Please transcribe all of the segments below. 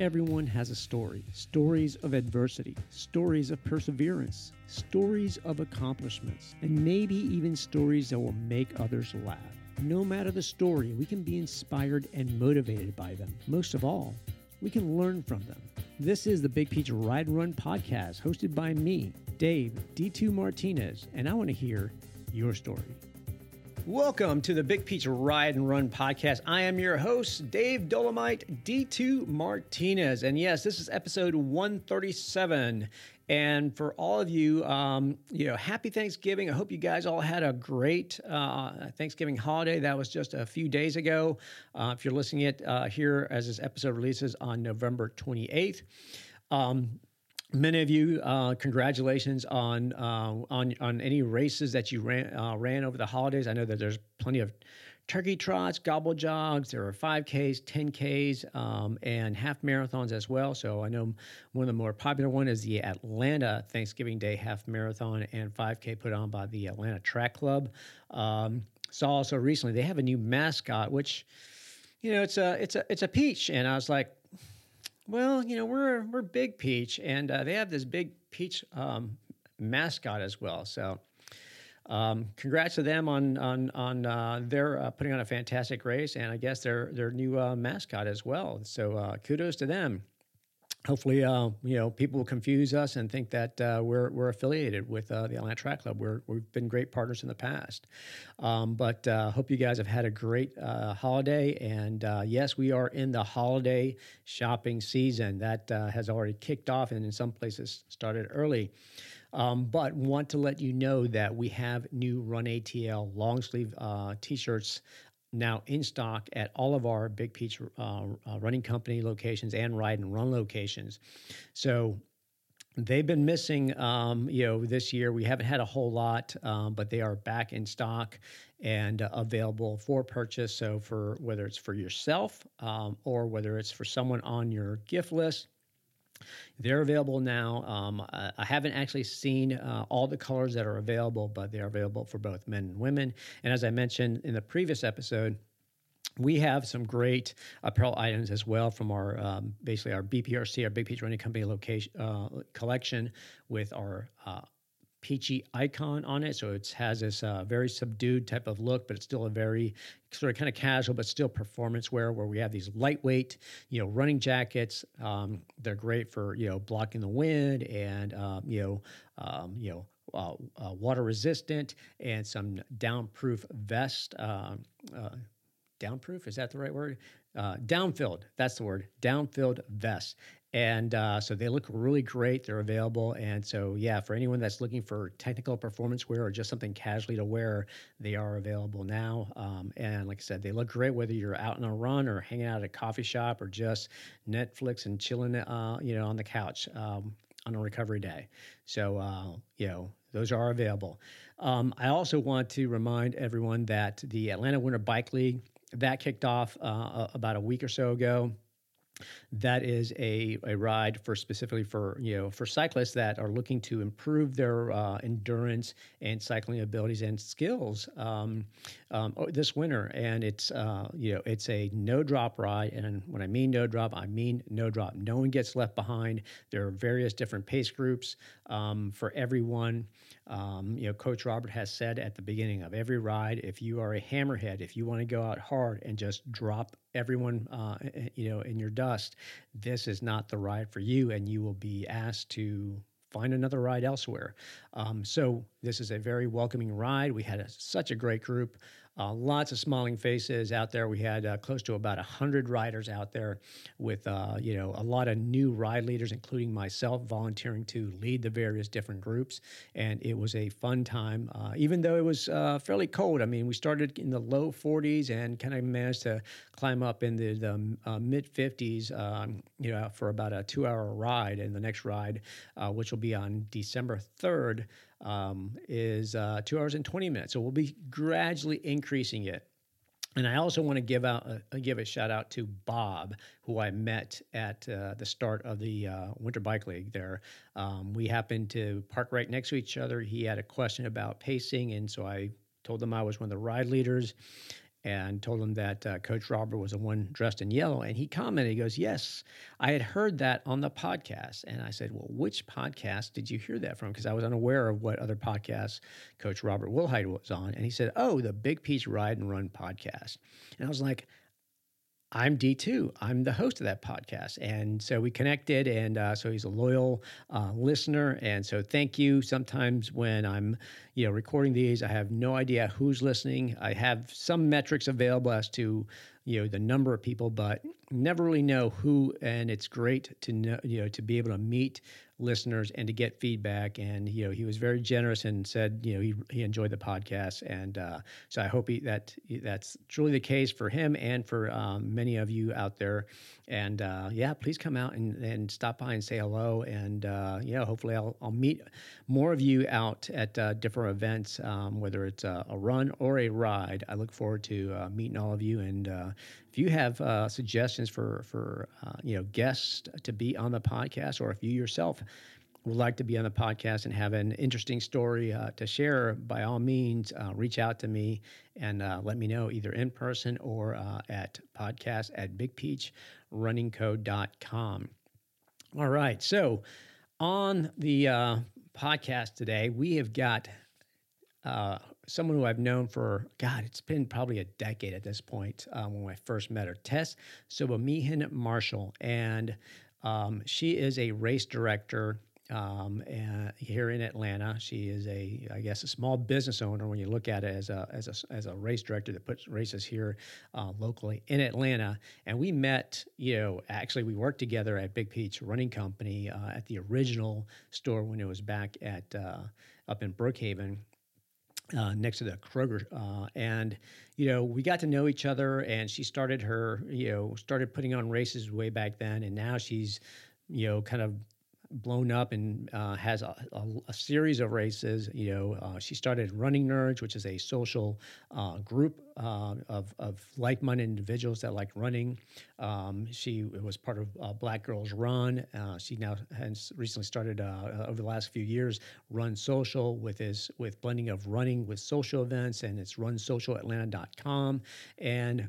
everyone has a story stories of adversity, stories of perseverance, stories of accomplishments, and maybe even stories that will make others laugh. No matter the story, we can be inspired and motivated by them. Most of all, we can learn from them. This is the Big Peach Ride Run podcast hosted by me, Dave D2 Martinez, and I want to hear your story. Welcome to the Big Peach Ride and Run podcast. I am your host, Dave Dolomite D2 Martinez. And yes, this is episode 137. And for all of you, um, you know, happy Thanksgiving. I hope you guys all had a great uh, Thanksgiving holiday. That was just a few days ago. Uh, if you're listening it uh, here as this episode releases on November 28th. Um, Many of you, uh, congratulations on uh, on on any races that you ran uh, ran over the holidays. I know that there's plenty of turkey trots, gobble jogs. There are 5Ks, 10Ks, um, and half marathons as well. So I know one of the more popular one is the Atlanta Thanksgiving Day half marathon and 5K put on by the Atlanta Track Club. Um, saw also recently they have a new mascot, which you know it's a it's a it's a peach, and I was like, well, you know, we're we're Big Peach, and uh, they have this big peach um, mascot as well. So, um, congrats to them on on on uh, their uh, putting on a fantastic race, and I guess their their new uh, mascot as well. So, uh, kudos to them hopefully, uh, you know, people will confuse us and think that uh, we're we're affiliated with uh, the Atlanta Track Club. We're we've been great partners in the past, um, but uh, hope you guys have had a great uh, holiday. And uh, yes, we are in the holiday shopping season that has already kicked off, and in some places started early. Um, but want to let you know that we have new Run ATL long sleeve t-shirts now in stock at all of our Big Peach uh, uh, running company locations and ride and run locations. So they've been missing um, you know this year we haven't had a whole lot um, but they are back in stock and uh, available for purchase so for whether it's for yourself um, or whether it's for someone on your gift list they're available now. Um, I haven't actually seen uh, all the colors that are available, but they are available for both men and women. And as I mentioned in the previous episode, we have some great apparel items as well from our um, basically our BPRC, our Big Peach Running Company location uh, collection with our uh, peachy icon on it. So it has this uh, very subdued type of look, but it's still a very sort of kind of casual, but still performance wear where we have these lightweight, you know, running jackets. Um, they're great for, you know, blocking the wind and, um, you know, um, you know, uh, uh, water resistant and some downproof vest. Um, uh, downproof is that the right word? Uh, downfilled. That's the word. Downfilled vest. And uh, so they look really great. They're available. And so, yeah, for anyone that's looking for technical performance wear or just something casually to wear, they are available now. Um, and like I said, they look great whether you're out on a run or hanging out at a coffee shop or just Netflix and chilling, uh, you know, on the couch um, on a recovery day. So, uh, you know, those are available. Um, I also want to remind everyone that the Atlanta Winter Bike League that kicked off uh, about a week or so ago that is a, a ride for specifically for you know for cyclists that are looking to improve their uh, endurance and cycling abilities and skills um, um, oh, this winter. And it's uh, you know it's a no drop ride. And when I mean no drop I mean no drop no one gets left behind. There are various different pace groups um, for everyone. Um, you know Coach Robert has said at the beginning of every ride if you are a hammerhead if you want to go out hard and just drop everyone uh, you know in your dust this is not the ride for you and you will be asked to find another ride elsewhere. Um, so this is a very welcoming ride. We had a, such a great group, uh, lots of smiling faces out there. We had uh, close to about hundred riders out there, with uh, you know a lot of new ride leaders, including myself, volunteering to lead the various different groups. And it was a fun time, uh, even though it was uh, fairly cold. I mean, we started in the low 40s and kind of managed to climb up in the, the uh, mid 50s, um, you know, for about a two-hour ride. And the next ride, which will be on December 3rd, um, is uh, two hours and 20 minutes. So we'll be gradually increasing it. And I also want to give out a, uh, give a shout out to Bob, who I met at uh, the start of the uh, Winter Bike League. There, um, we happened to park right next to each other. He had a question about pacing, and so I told him I was one of the ride leaders, and told him that uh, Coach Robert was the one dressed in yellow. And he commented, he goes, Yes, I had heard that on the podcast. And I said, Well, which podcast did you hear that from? Because I was unaware of what other podcasts Coach Robert Wilhite was on. And he said, Oh, the Big Peach Ride and Run podcast. And I was like, I'm D2. I'm the host of that podcast. And so we connected. And uh, so he's a loyal uh, listener. And so thank you. Sometimes when I'm, you know, recording these, I have no idea who's listening. I have some metrics available as to, you know, the number of people, but never really know who. And it's great to know, you know, to be able to meet listeners and to get feedback. And you know, he was very generous and said, you know, he he enjoyed the podcast, and uh, so I hope he, that that's truly the case for him and for um, many of you out there. And uh, yeah, please come out and, and stop by and say hello. And uh, yeah, hopefully I'll I'll meet more of you out at uh, different events, um, whether it's a, a, run or a ride. I look forward to uh, meeting all of you. And uh, if you have suggestions for for you know guests to be on the podcast, or if you yourself would like to be on the podcast and have an interesting story uh, to share, by all means, uh, reach out to me and uh, let me know either in person or uh, at podcast at bigpeachrunningco.com. All right. So on the uh, podcast today, we have got uh, someone who I've known for, God, it's been probably a decade at this point when I first met her, Tes Sobomehin Marshall. And um, she is a race director um, here in Atlanta. She is a, I guess, a small business owner when you look at it as a as a, as a race director that puts races here uh, locally in Atlanta. And we met, you know, actually we worked together at Big Peach Running Company uh, at the original store when it was back at uh, up in Brookhaven. Uh, next to the Kroger, uh, and you know we got to know each other, and she started her, you know, started putting on races way back then, and now she's, you know, kind of blown up and uh, has a, a, a, series of races. You know, uh, she started Running Nerds, which is a social uh, group uh, of, of like-minded individuals that like running. Um, she was part of uh, Black Girls Run. Uh, she now has recently started over the last few years Run Social with his with blending of running with social events, and it's runsocialatlanta.com and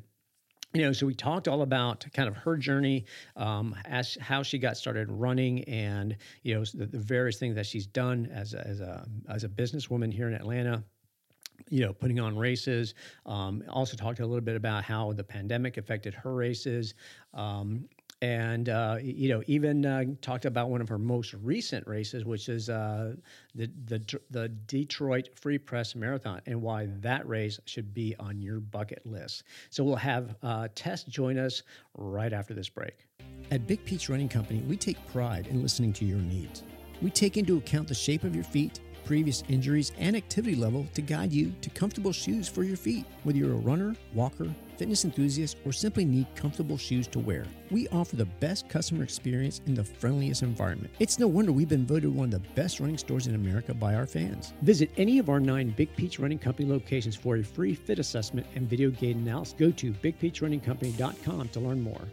you know, so we talked all about kind of her journey, um, as how she got started running, and you know the, the various things that she's done as a, as a as a businesswoman here in Atlanta you know, putting on races. Um, also talked a little bit about how the pandemic affected her races. Um, and uh, you know even uh, talked about one of her most recent races, which is uh, the, the the Detroit Free Press Marathon, and why that race should be on your bucket list. So we'll have uh, Tes join us right after this break. At Big Peach Running Company, we take pride in listening to your needs. We take into account the shape of your feet previous injuries, and activity level to guide you to comfortable shoes for your feet. Whether you're a runner, walker, fitness enthusiast, or simply need comfortable shoes to wear, we offer the best customer experience in the friendliest environment. It's no wonder we've been voted one of the best running stores in America by our fans. Visit any of our nine Big Peach Running Company locations for a free fit assessment and video gait analysis. Go to bigpeachrunningcompany.com to learn more.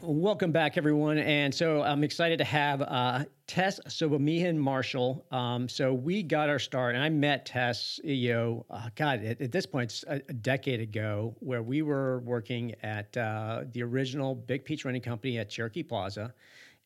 Welcome back, everyone. And so I'm excited to have uh, Tes Sobomehin Marshall. Um, so we got our start, and I met Tes, you know, uh, God, at, at, this point, a, a, decade ago, where we were working at uh, the original Big Peach Running Company at Cherokee Plaza.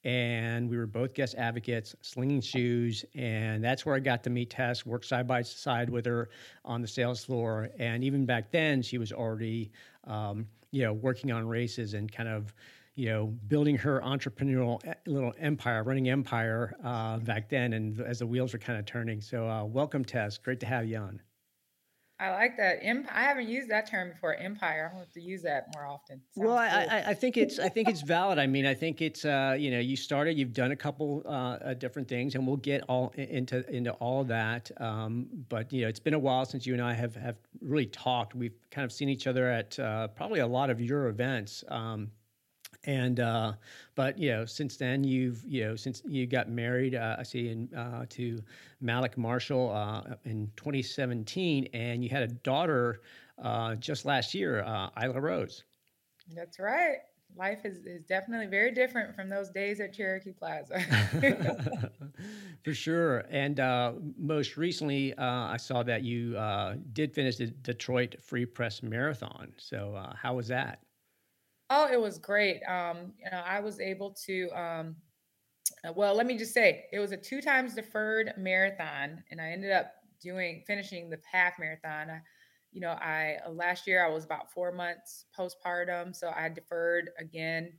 And we were both guest advocates, slinging shoes. And that's where I got to meet Tes, work side by side with her on the sales floor. And even back then, she was already, um, you know, working on races and kind of, you know, building her entrepreneurial eh, little empire, running empire uh, back then, and as the wheels were kind of turning. So, uh, welcome, Tes. Great to have you on. I like that. I haven't used that term before. Empire. I have to use that more often. Sounds well, I, I, I, think it's I think it's valid. I mean, I think it's uh, you know you started, you've done a couple uh, different things, and we'll get all into into all that. Um, but you know, it's been a while since you and I have have really talked. We've kind of seen each other at uh, probably a lot of your events. Um, and uh, but you know since then you've you know since you got married uh, i see in uh, to malik marshall uh, in 2017 and you had a daughter uh, just last year uh, isla rose that's right life is, is definitely very different from those days at Cherokee Plaza. For sure. And uh, most recently, uh, I saw that you uh, did finish the Detroit Free Press Marathon. So, uh, how was that? Oh, it was great. Um, you know, I was able to um, uh, well, let me just say it was a two times deferred marathon, and I ended up doing finishing the half marathon. I, you know, I uh, last year I was about four months postpartum, so I deferred again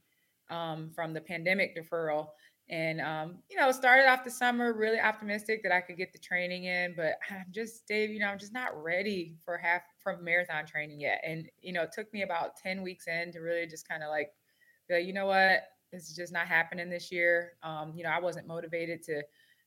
um, from the pandemic deferral, and um, you know, started off the summer really optimistic that I could get the training in, but I'm just Dave, you know, I'm just not ready for half from marathon training yet, and you know, it took me about ten weeks in to really just kind of like, be like, you know what, it's just not happening this year. Um, you know, I wasn't motivated to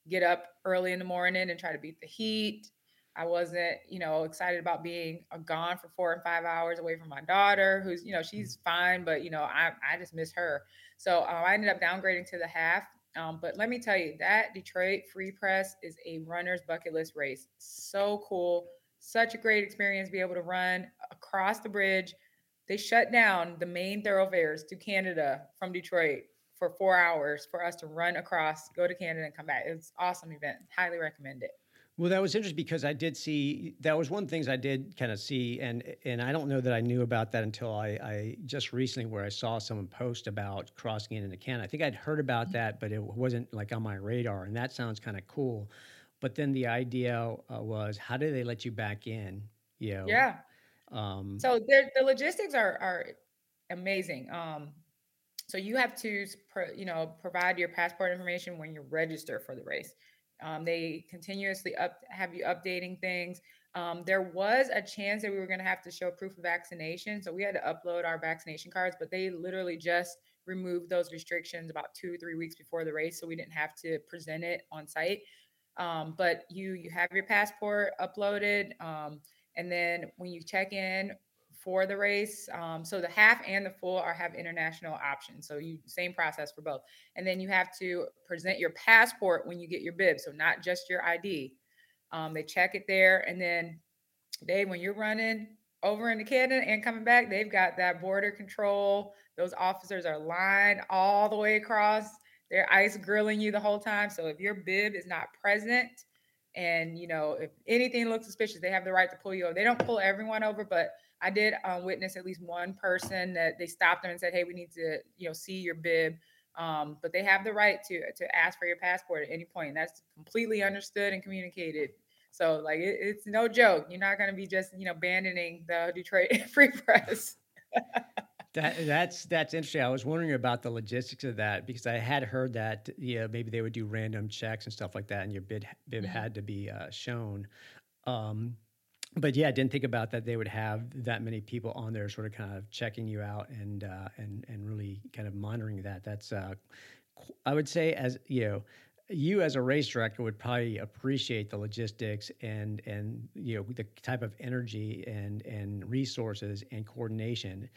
get up early in the morning and try to beat the heat. I wasn't, you know, excited about being uh, gone for four and five hours away from my daughter, who's, you know, she's fine, but you know, I I just miss her. So uh, I ended up downgrading to the half. Um, but let me tell you, that Detroit Free Press is a runner's bucket list race. So cool, such a great experience. Be able to run across the bridge they shut down the main thoroughfares to Canada from Detroit for four hours for us to run across, go to Canada, and come back. It's awesome event. Highly recommend it. Well, that was interesting because I did see that was one of the things I did kind of see, and and I don't know that I knew about that until I, I just recently where I saw someone post about crossing into Canada. I think I'd heard about mm-hmm. that, but it wasn't like on my radar, and that sounds kind of cool. But then the idea uh, was, how do they let you back in? You know, yeah. Um, so the logistics are are amazing. Um, so you have to, you know, provide your passport information when you register for the race. Um, they continuously up have you updating things. Um, there was a chance that we were going to have to show proof of vaccination, so we had to upload our vaccination cards. But they literally just removed those restrictions about two three weeks before the race, so we didn't have to present it on site. Um, but you you have your passport uploaded. Um, and then when you check in for the race, um, so the half and the full are have international options. So you same process for both. And then you have to present your passport when you get your bib. So not just your ID. Um, they check it there, and then they when you're running over into Canada and coming back, they've got that border control. Those officers are lined all the way across. They're ice grilling you the whole time. So if your bib is not present, and you know, if anything looks suspicious, they have the right to pull you over. They don't pull everyone over, but I did um, witness at least one person that they stopped them and said, "Hey, we need to, you know, see your bib." Um, but they have the right to to ask for your passport at any point. And that's completely understood and communicated. So, like, it, it's no joke. You're not going to be just, you know, abandoning the Detroit Free Press. That, that's that's interesting. I was wondering about the logistics of that because I had heard that you know, maybe they would do random checks and stuff like that, and your bid bib mm-hmm. had to be uh, shown. Um, but yeah, I didn't think about that. They would have that many people on there, sort of kind of checking you out and uh, and and really kind of monitoring that. That's uh, I would say as you know you as a race director would probably appreciate the logistics and and you know the type of energy and and resources and coordination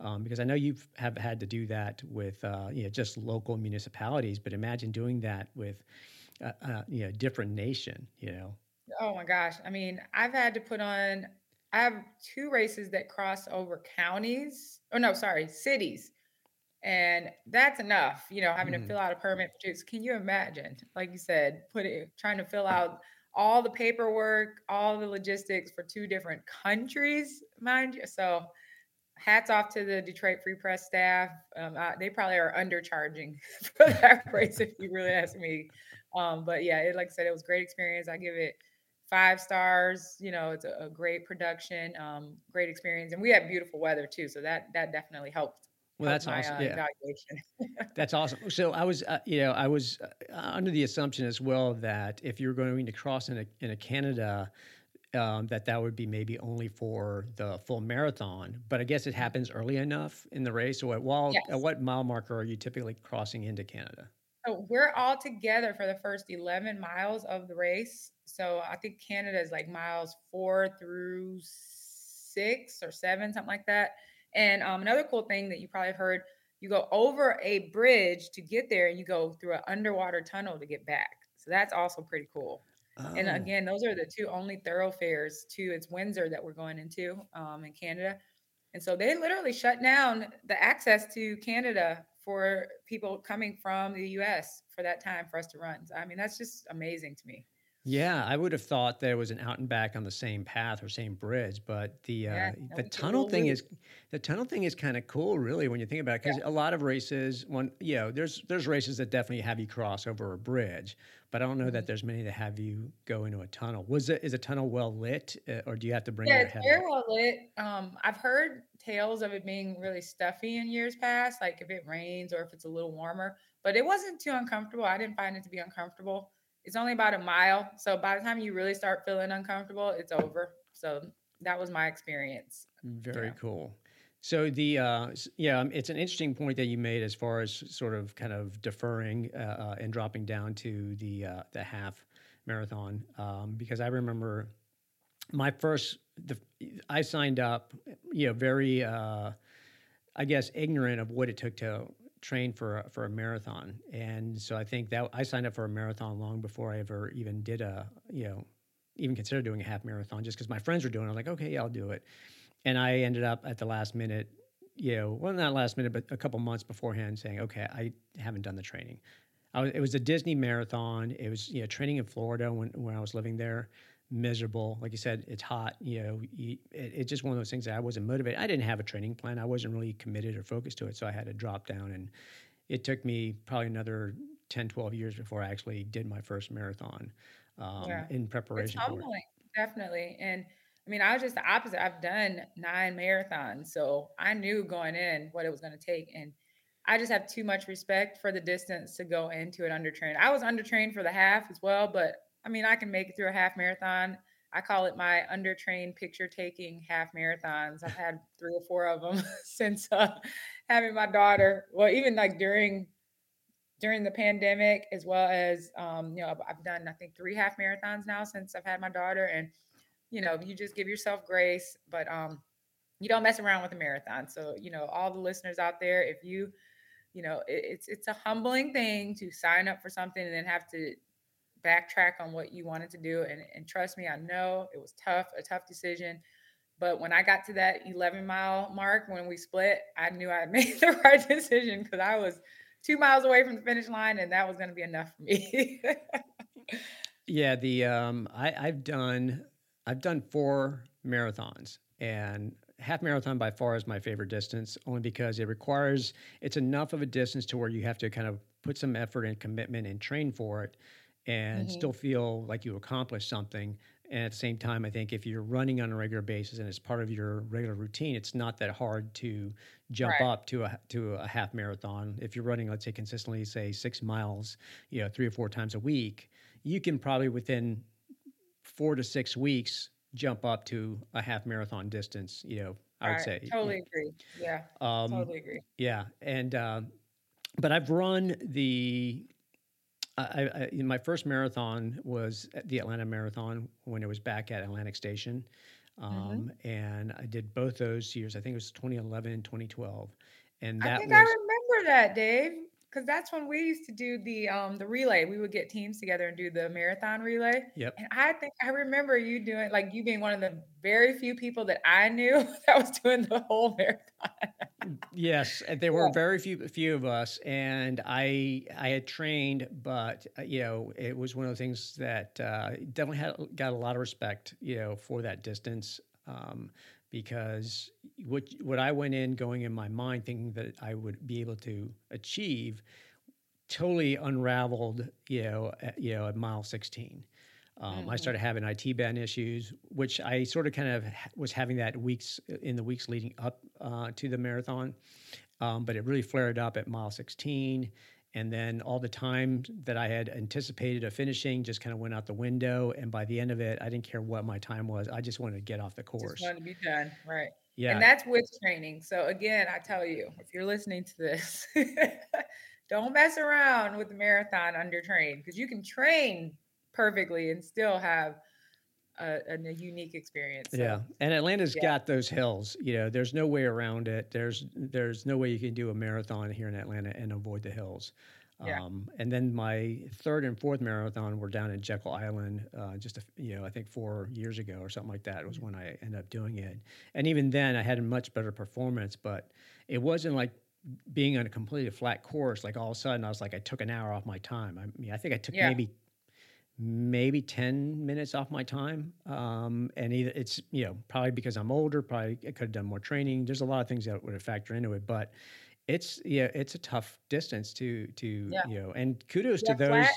um, because I know you have had to do that with uh, you know just local municipalities, but imagine doing that with uh, uh, you know different nation. You know. Oh my gosh! I mean, I've had to put on. I have two races that cross over counties. Oh no, sorry, cities. And that's enough, you know, having mm. to fill out a permit. Can you imagine, like you said, put it trying to fill out all the paperwork, all the logistics for two different countries, mind you. So hats off to the Detroit Free Press staff. Um, I, they probably are undercharging for that race, if you really ask me. Um, but yeah, it, like I said, it was great experience. I give it five stars. You know, it's a, a great production, um, great experience, and we had beautiful weather too, so that that definitely helped. Well, that's my, awesome. Uh, yeah. that's awesome. So I was, uh, you know, I was uh, under the assumption as well that if you're going to cross in a in a Canada um, that that would be maybe only for the full marathon. But I guess it happens early enough in the race. So at, wall, yes. at what mile marker are you typically crossing into Canada? So we're all together for the first 11 miles of the race. So I think Canada is like miles four through six or seven, something like that. And um, another cool thing that you probably heard, you go over a bridge to get there and you go through an underwater tunnel to get back. So that's also pretty cool. Oh. And again, those are the two only thoroughfares to it's Windsor that we're going into um, in Canada. And so they literally shut down the access to Canada for people coming from the US for that time for us to run. So, I mean, that's just amazing to me. Yeah, I would have thought there was an out and back on the same path or same bridge, but the yeah, uh, the tunnel thing is the tunnel thing is kind of cool, really, when you think about it. Because yeah. a lot of races, one, you know, there's there's races that definitely have you cross over a bridge, but I don't know mm-hmm. that there's many that have you go into a tunnel. Was it is a tunnel well lit, uh, or do you have to bring? Yeah, it's very well lit. Um, I've heard tales of it being really stuffy in years past, like if it rains or if it's a little warmer. But it wasn't too uncomfortable. I didn't find it to be uncomfortable it's only about a mile. So by the time you really start feeling uncomfortable, it's over. So that was my experience. Very yeah. cool. So the uh, yeah, um, it's an interesting point that you made as far as sort of kind of deferring uh, uh, and dropping down to the uh, the half marathon um, because I remember my first the I signed up, you know, very uh, I guess ignorant of what it took to train for a, for a marathon, and so I think that I signed up for a marathon long before I ever even did a you know even considered doing a half marathon just because my friends were doing. it. I was like, okay, yeah, I'll do it, and I ended up at the last minute, you know, well not last minute, but a couple months beforehand, saying, okay, I haven't done the training. Was, it was a Disney marathon. It was you know training in Florida when when I was living there miserable. Like you said, it's hot. You know, you, it, it's just one of those things that I wasn't motivated. I didn't have a training plan. I wasn't really committed or focused to it. So I had to drop down. And it took me probably another 10, 12 years before I actually did my first marathon um, yeah. in preparation for it. Definitely. And I mean, I was just the opposite. I've done nine marathons. So I knew going in what it was going to take. And I just have too much respect for the distance to go into it undertrained. I was undertrained for the half as well, but I mean, I can make it through a half marathon. I call it my undertrained picture taking half marathons. I've had three or four of them since uh, having my daughter. Well, even like during during the pandemic, as well as um, you know, I've done I think three half marathons now since I've had my daughter, and you know, you just give yourself grace, but um, you don't mess around with a marathon. So you know, all the listeners out there, if you you know, it, it's it's a humbling thing to sign up for something and then have to backtrack on what you wanted to do. And, and trust me, I know it was tough, a tough decision. But when I got to that 11 mile mark when we split, I knew I made the right decision because I was two miles away from the finish line and that was going to be enough for me. yeah, the um, I, I've done I've done four marathons and half marathon by far is my favorite distance only because it requires it's enough of a distance to where you have to kind of put some effort and commitment and train for it and mm-hmm. still feel like you accomplished something. And at the same time, I think if you're running on a regular basis and it's part of your regular routine, it's not that hard to jump right. up to a to a half marathon. If you're running, let's say consistently, say six miles, you know, three or four times a week, you can probably within four to six weeks jump up to a half marathon distance. You know, I would say. Totally agree. Yeah. Um, totally agree. Yeah, and uh, but I've run the I, I, my first marathon was the Atlanta Marathon when it was back at Atlantic Station. Um, mm-hmm. And I did both those years. I think it was 2011 and 2012. And that I think was, I remember that, Dave because that's when we used to do the um the relay. We would get teams together and do the marathon relay. Yep. And I think I remember you doing like you being one of the very few people that I knew that was doing the whole marathon. yes, there were yeah. very few few of us, and I I had trained, but uh, you know it was one of the things that uh, definitely had got a lot of respect, you know, for that distance. Um, because what what I went in going in my mind thinking that I would be able to achieve totally unraveled you know at, you know at mile 16 um, mm-hmm. I started having IT band issues, which I sort of kind of was having that weeks in the weeks leading up uh, to the marathon, um, but it really flared up at mile 16. And then all the time that I had anticipated of finishing just kind of went out the window. And by the end of it, I didn't care what my time was. I just wanted to get off the course. Just wanted to be done. Right. Yeah. And that's with training. So again, I tell you, if you're listening to this, don't mess around with the marathon under train because you can train perfectly and still have a, a unique experience. So, yeah, and Atlanta's yeah. got those hills. You know, there's no way around it. There's there's no way you can do a marathon here in Atlanta and avoid the hills. Yeah. Um, and then my third and fourth marathon were down in Jekyll Island, uh, just a, you know I think four years ago or something like that was mm-hmm. when I ended up doing it. And even then, I had a much better performance, but it wasn't like being on a completely flat course. Like all of a sudden, I was like I took an hour off my time. I mean, I think I took yeah. maybe maybe 10 minutes off my time um, and either it's you know probably because i'm older probably i could have done more training there's a lot of things that would have factor into it but it's yeah, it's a tough distance to to yeah. you know, and kudos yeah, to those. Flat,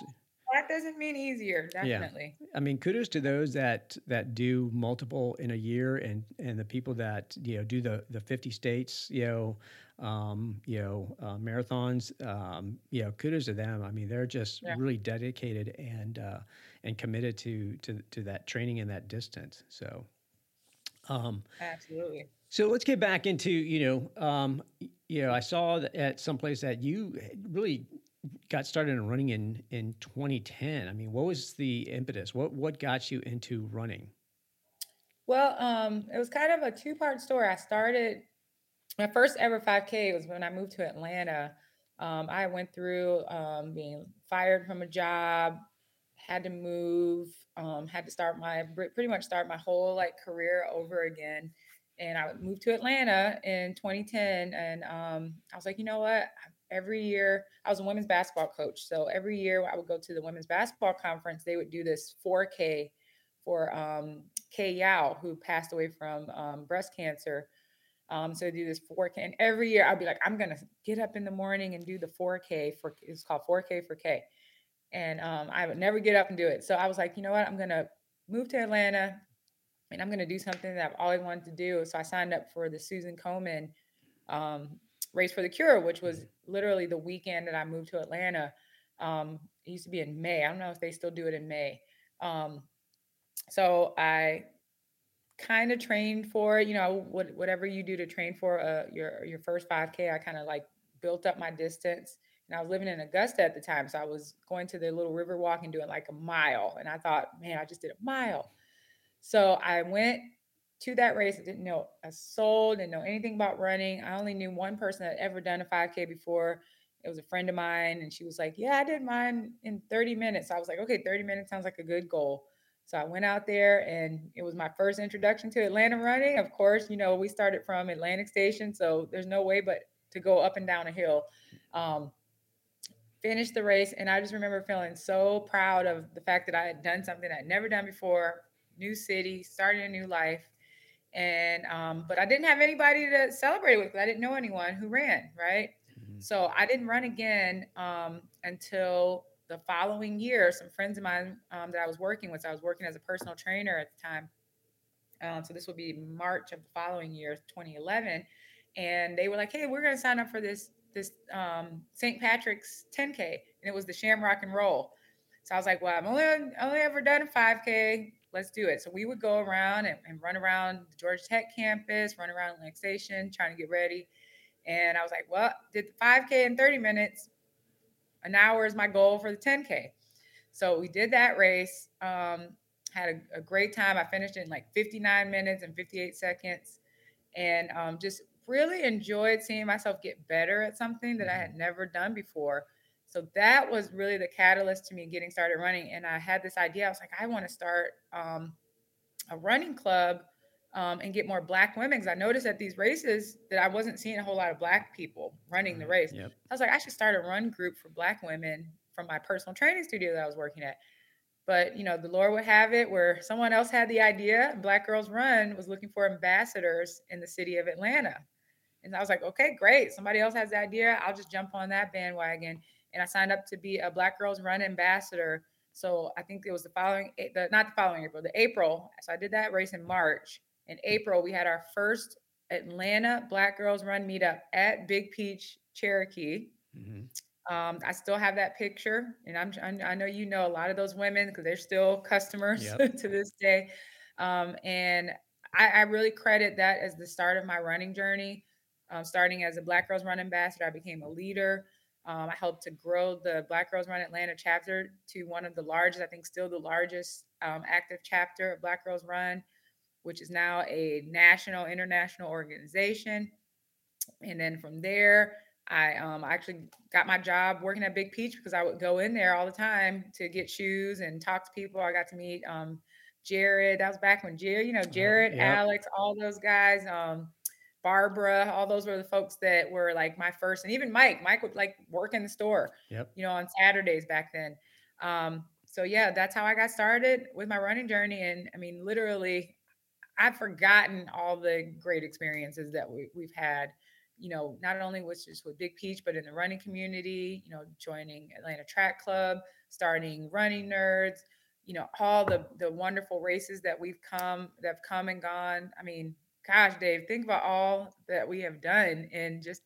doesn't mean easier, definitely. Yeah. I mean, kudos to those that that do multiple in a year, and and the people that you know do the the fifty states, you know, um, you know, uh, marathons. Um, you know, kudos to them. I mean, they're just yeah. really dedicated and uh, and committed to to to that training and that distance. So, um, absolutely. So let's get back into you know um, you know I saw that at some place that you really got started in running in in 2010. I mean, what was the impetus? What what got you into running? Well, um, it was kind of a two part story. I started my first ever 5K was when I moved to Atlanta. Um, I went through um, being fired from a job, had to move, um, had to start my pretty much start my whole like career over again and I moved to Atlanta in 2010. And um, I was like, you know what? Every year, I was a women's basketball coach. So every year I would go to the women's basketball conference. They would do this 4K for um, Kay Yow, who passed away from um, breast cancer. Um, so do this 4K. And every year I'd be like, I'm to get up in the morning and do the 4K for, it's called 4K for K. And um, I would never get up and do it. So I was like, you know what? I'm to move to Atlanta, and I'm to do something that I've always wanted to do. So I signed up for the Susan Komen um, Race for the Cure, which was literally the weekend that I moved to Atlanta. Um, it used to be in May. I don't know if they still do it in May. Um, so I kind of trained for you know what, whatever you do to train for uh, your your first 5K. I kind of like built up my distance. And I was living in Augusta at the time, so I was going to the little river walk and doing like a mile. And I thought, man, I just did a mile. So I went to that race. I didn't know a soul, didn't know anything about running. I only knew one person that ever done a 5K before. It was a friend of mine, and she was like, Yeah, I did mine in 30 minutes. So I was like, Okay, 30 minutes sounds like a good goal. So I went out there, and it was my first introduction to Atlanta running. Of course, you know, we started from Atlantic Station, so there's no way but to go up and down a hill. Um, finished the race, and I just remember feeling so proud of the fact that I had done something I'd never done before new city, starting a new life. And um, but I didn't have anybody to celebrate with. Because I didn't know anyone who ran, right? Mm-hmm. So I didn't run again um, until the following year. Some friends of mine um, that I was working with, I was working as a personal trainer at the time. Um, so this would be March of the following year, 2011, and they were like, "Hey, we're going to sign up for this this um, St. Patrick's 10K," and it was the Shamrock and Roll. So I was like, "Well, I've only only ever done a 5K let's do it. So we would go around and, and run around the Georgia Tech campus, run around Atlantic Station, trying to get ready. And I was like, well, did the 5K in 30 minutes. An hour is my goal for the 10K. So we did that race. Um, had a, a, great time. I finished in like 59 minutes and 58 seconds, and um, just really enjoyed seeing myself get better at something that I had never done before. So that was really the catalyst to me getting started running. And I had this idea. I was like, I want to start um, a running club um, and get more black women. Because I noticed at these races that I wasn't seeing a whole lot of black people running the race. Yep. I was like, I should start a run group for black women from my personal training studio that I was working at. But you know, the Lord would have it where someone else had the idea. Black Girls Run was looking for ambassadors in the city of Atlanta. And I was like, okay, great. Somebody else has the idea. I'll just jump on that bandwagon and I signed up to be a Black Girls Run ambassador. So I think it was the following, the not the following April, the April. So I did that race in March. In April, we had our first Atlanta Black Girls Run meetup at Big Peach, Cherokee. Mm-hmm. Um, I still have that picture, and I'm I know you know a lot of those women because they're still customers yep. to this day. Um, and I, I, really credit that as the start of my running journey. Um, starting as a Black Girls Run ambassador, I became a leader. Um, I helped to grow the Black Girls Run Atlanta chapter to one of the largest, I think, still the largest um, active chapter of Black Girls Run, which is now a national, international organization. And then from there, I um, actually got my job working at Big Peach because I would go in there all the time to get shoes and talk to people. I got to meet um, Jared. That was back when Jared, you know, uh-huh, Jared, yep. Alex, all those guys. Barbara, all those were the folks that were like my first, and even Mike. Mike would like work in the store, yep. you know, on Saturdays back then. Um, so yeah, that's how I got started with my running journey. And I mean, literally, I've forgotten all the great experiences that we, we've had. You know, not only was just with Big Peach, but in the running community. You know, joining Atlanta Track Club, starting Running Nerds. You know, all the the wonderful races that we've come that have come and gone. I mean, gosh, Dave, think about all that we have done in just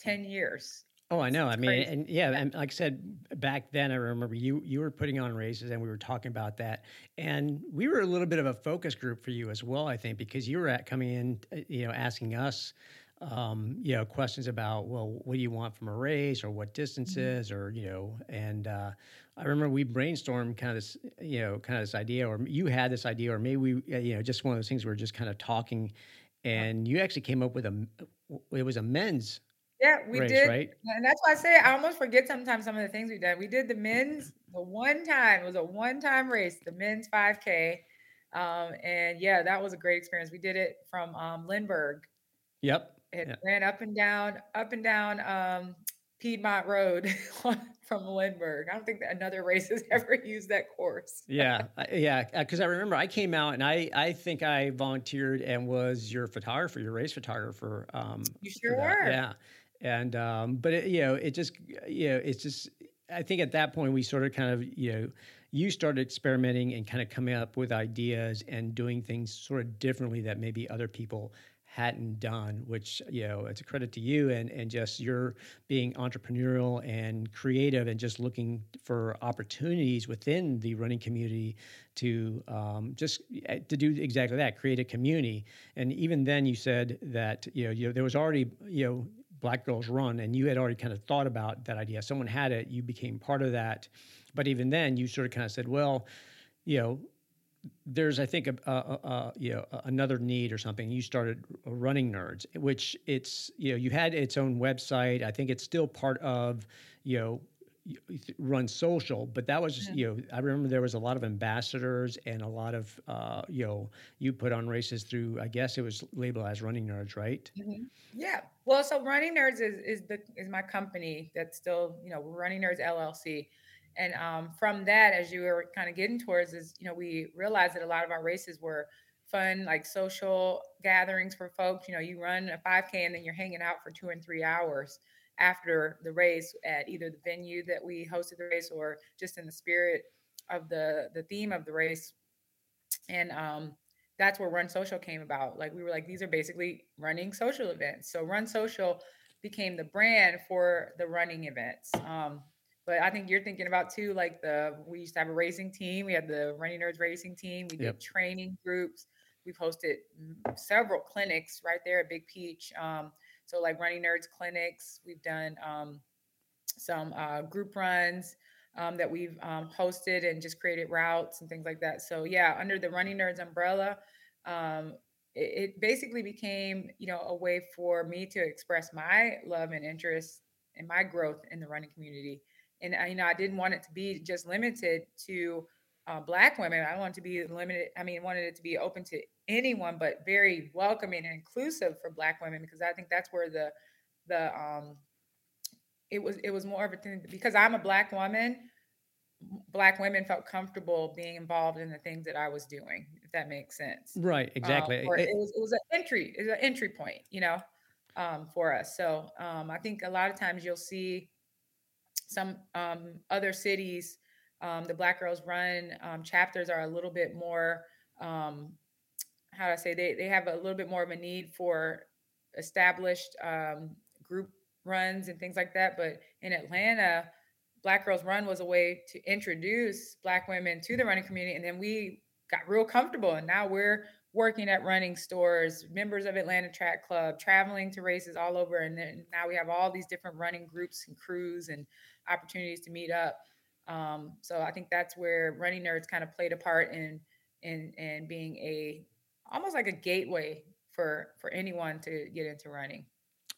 10 years. Oh, I know. I mean, crazy. and yeah, and like I said back then, I remember you you were putting on races, and we were talking about that, and we were a little bit of a focus group for you as well, I think, because you were at coming in, uh, you know, asking us, um, you know, questions about, well, what do you want from a race, or what distances, mm-hmm. or you know, and uh, I remember we brainstormed kind of this, you know, kind of this idea, or you had this idea, or maybe we, uh, you know, just one of those things we are just kind of talking, and you actually came up with a, it was a men's yeah, we race, did. Right? And that's why I say I almost forget sometimes some of the things we did. We did the men's the one time. It was a one-time race, the men's 5K. Um, and yeah, that was a great experience. We did it from um, Lindbergh. Yep. It ran up and down, up and down um, Piedmont Road from Lindbergh. I don't think that another race has ever used that course. yeah, yeah. Because I remember I came out and I I think I volunteered and was your photographer, your race photographer. Um, you sure were. Yeah and um, but it, you know it just you know it's just I think at that point we sort of kind of you know you started experimenting and kind of coming up with ideas and doing things sort of differently that maybe other people hadn't done which you know it's a credit to you and and just your being entrepreneurial and creative and just looking for opportunities within the running community to um, just eh, to do exactly that create a community and even then you said that you know, you know there was already you know Black Girls Run, and you had already kind of thought about that idea. Someone had it, you became part of that. But even then, you sort of kind of said, well, you know, there's I think a, a, a, you know another need or something. You started running nerds, which it's you know you had its own website. I think it's still part of you know run social, but that was yeah. you know, I remember there was a lot of ambassadors and a lot of, uh, you know, you put on races through, I guess it was labeled as Running Nerds, right? Mm-hmm. Yeah. Well, so Running Nerds is, is the, is my company that's still, you know, Running Nerds LLC. And um, from that, as you were kind of getting towards is, you know, we realized that a lot of our races were fun, like social gatherings for folks. You know, you run a 5K and then you're hanging out for two and three hours after the race at either the venue that we hosted the race or just in the spirit of the the theme of the race. And um that's where run social came about. Like we were like these are basically running social events. So run social became the brand for the running events. Um but I think you're thinking about too, like the we used to have a racing team. We had the Running Nerds racing team. We did yep. training groups. We've hosted several clinics right there at Big Peach. Um, so like running nerds clinics, we've done um, some uh, group runs um, that we've um, hosted and just created routes and things like that. So yeah, under the running nerds umbrella, um, it, it basically became you know a way for me to express my love and interest and my growth in the running community. And you know, I didn't want it to be just limited to uh, black women. I wanted to be limited. I mean, wanted it to be open to anyone, but very welcoming and inclusive for Black women because I think that's where the the um it was it was more of a thing because I'm a Black woman. Black women felt comfortable being involved in the things that I was doing, if that makes sense. Right, exactly. Um, it, it, was it was an entry, it was an entry point, you know, um, for us. So um, I think a lot of times you'll see some um, other cities, um, the Black Girls Run um, chapters are a little bit more um, how do I say they they have a little bit more of a need for established um, group runs and things like that. But in Atlanta, Black Girls Run was a way to introduce Black women to the running community, and then we got real comfortable, and now we're working at running stores, members of Atlanta Track Club, traveling to races all over. And then now we have all these different running groups and crews and opportunities to meet up. Um, so I think that's where running nerds kind of played a part in in in being a almost like a gateway for for anyone to get into running.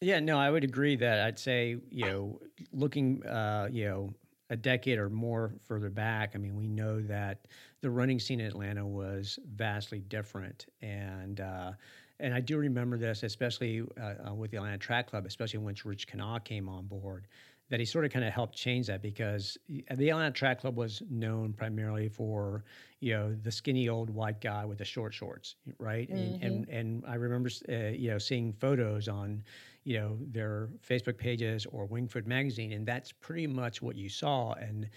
Yeah, no, I would agree that I'd say you know looking uh, you know a decade or more further back, I mean, we know that the running scene in Atlanta was vastly different, and uh, and I do remember this, especially uh, uh with the Atlanta Track Club, especially once Rich Kenah came on board, that he sort of kind of helped change that because the Atlanta Track Club was known primarily for you know the skinny old white guy with the short shorts, right? Mm-hmm. And, and, and I remember uh, you know seeing photos on you know their Facebook pages or Wingfoot magazine, and that's pretty much what you saw. And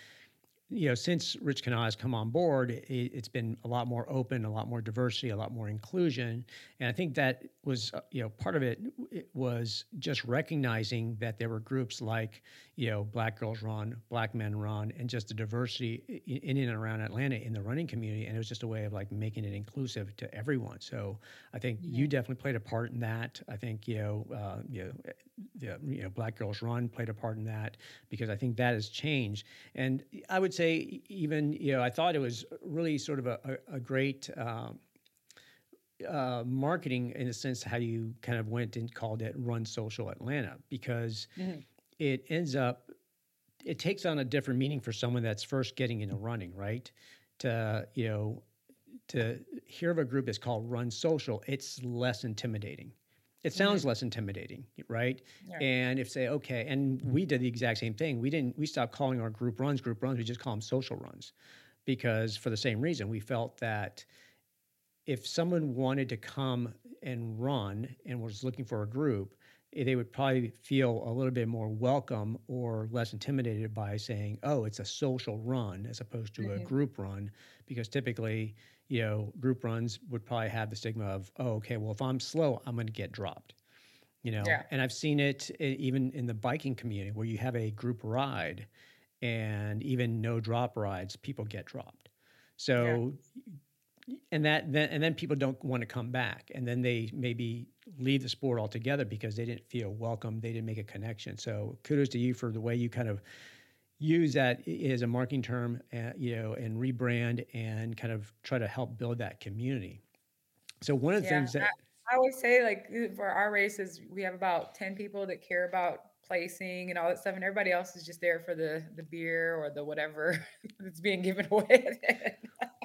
you know, since Rich Kenah has come on board, it, has been a lot more open, a lot more diversity, a lot more inclusion, and I think that was, uh, you know, part of it, it, was just recognizing that there were groups like, you know, Black Girls Run, Black Men Run, and just the diversity in, in and around Atlanta in the running community, and it was just a way of like making it inclusive to everyone. So I think yeah. you definitely played a part in that. I think you know, uh, you know, the, you know, Black Girls Run played a part in that because I think that has changed. And I would say even you know I thought it was really sort of a, a, a great. Um, uh, marketing in a sense how you kind of went and called it run social atlanta because mm-hmm. it ends up it takes on a different meaning for someone that's first getting into running right to you know to hear of a group that's called run social it's less intimidating it sounds mm-hmm. less intimidating, right? And if say, okay, and we did the exact same thing. We didn't. We stopped calling our group runs group runs. We just call them social runs, because for the same reason, we felt that if someone wanted to come and run and was looking for a group, they would probably feel a little bit more welcome or less intimidated by saying, "Oh, it's a social run," as opposed to mm-hmm. a group run, because typically you know, group runs would probably have the stigma of, oh, okay, well, if I'm slow, I'm going to get dropped. You know, yeah. and I've seen it even in the biking community where you have a group ride and even no drop rides, people get dropped. So, yeah. and that then and then people don't want to come back, and then they maybe leave the sport altogether because they didn't feel welcome, they didn't make a connection. So, kudos to you for the way you kind of use that as a marketing term, uh, you know, and rebrand and kind of try to help build that community. So one of the yeah, things that I, I always say, like for our races, we have about ten people that care about placing and all that stuff, and everybody else is just there for the the beer or the whatever that's being given away.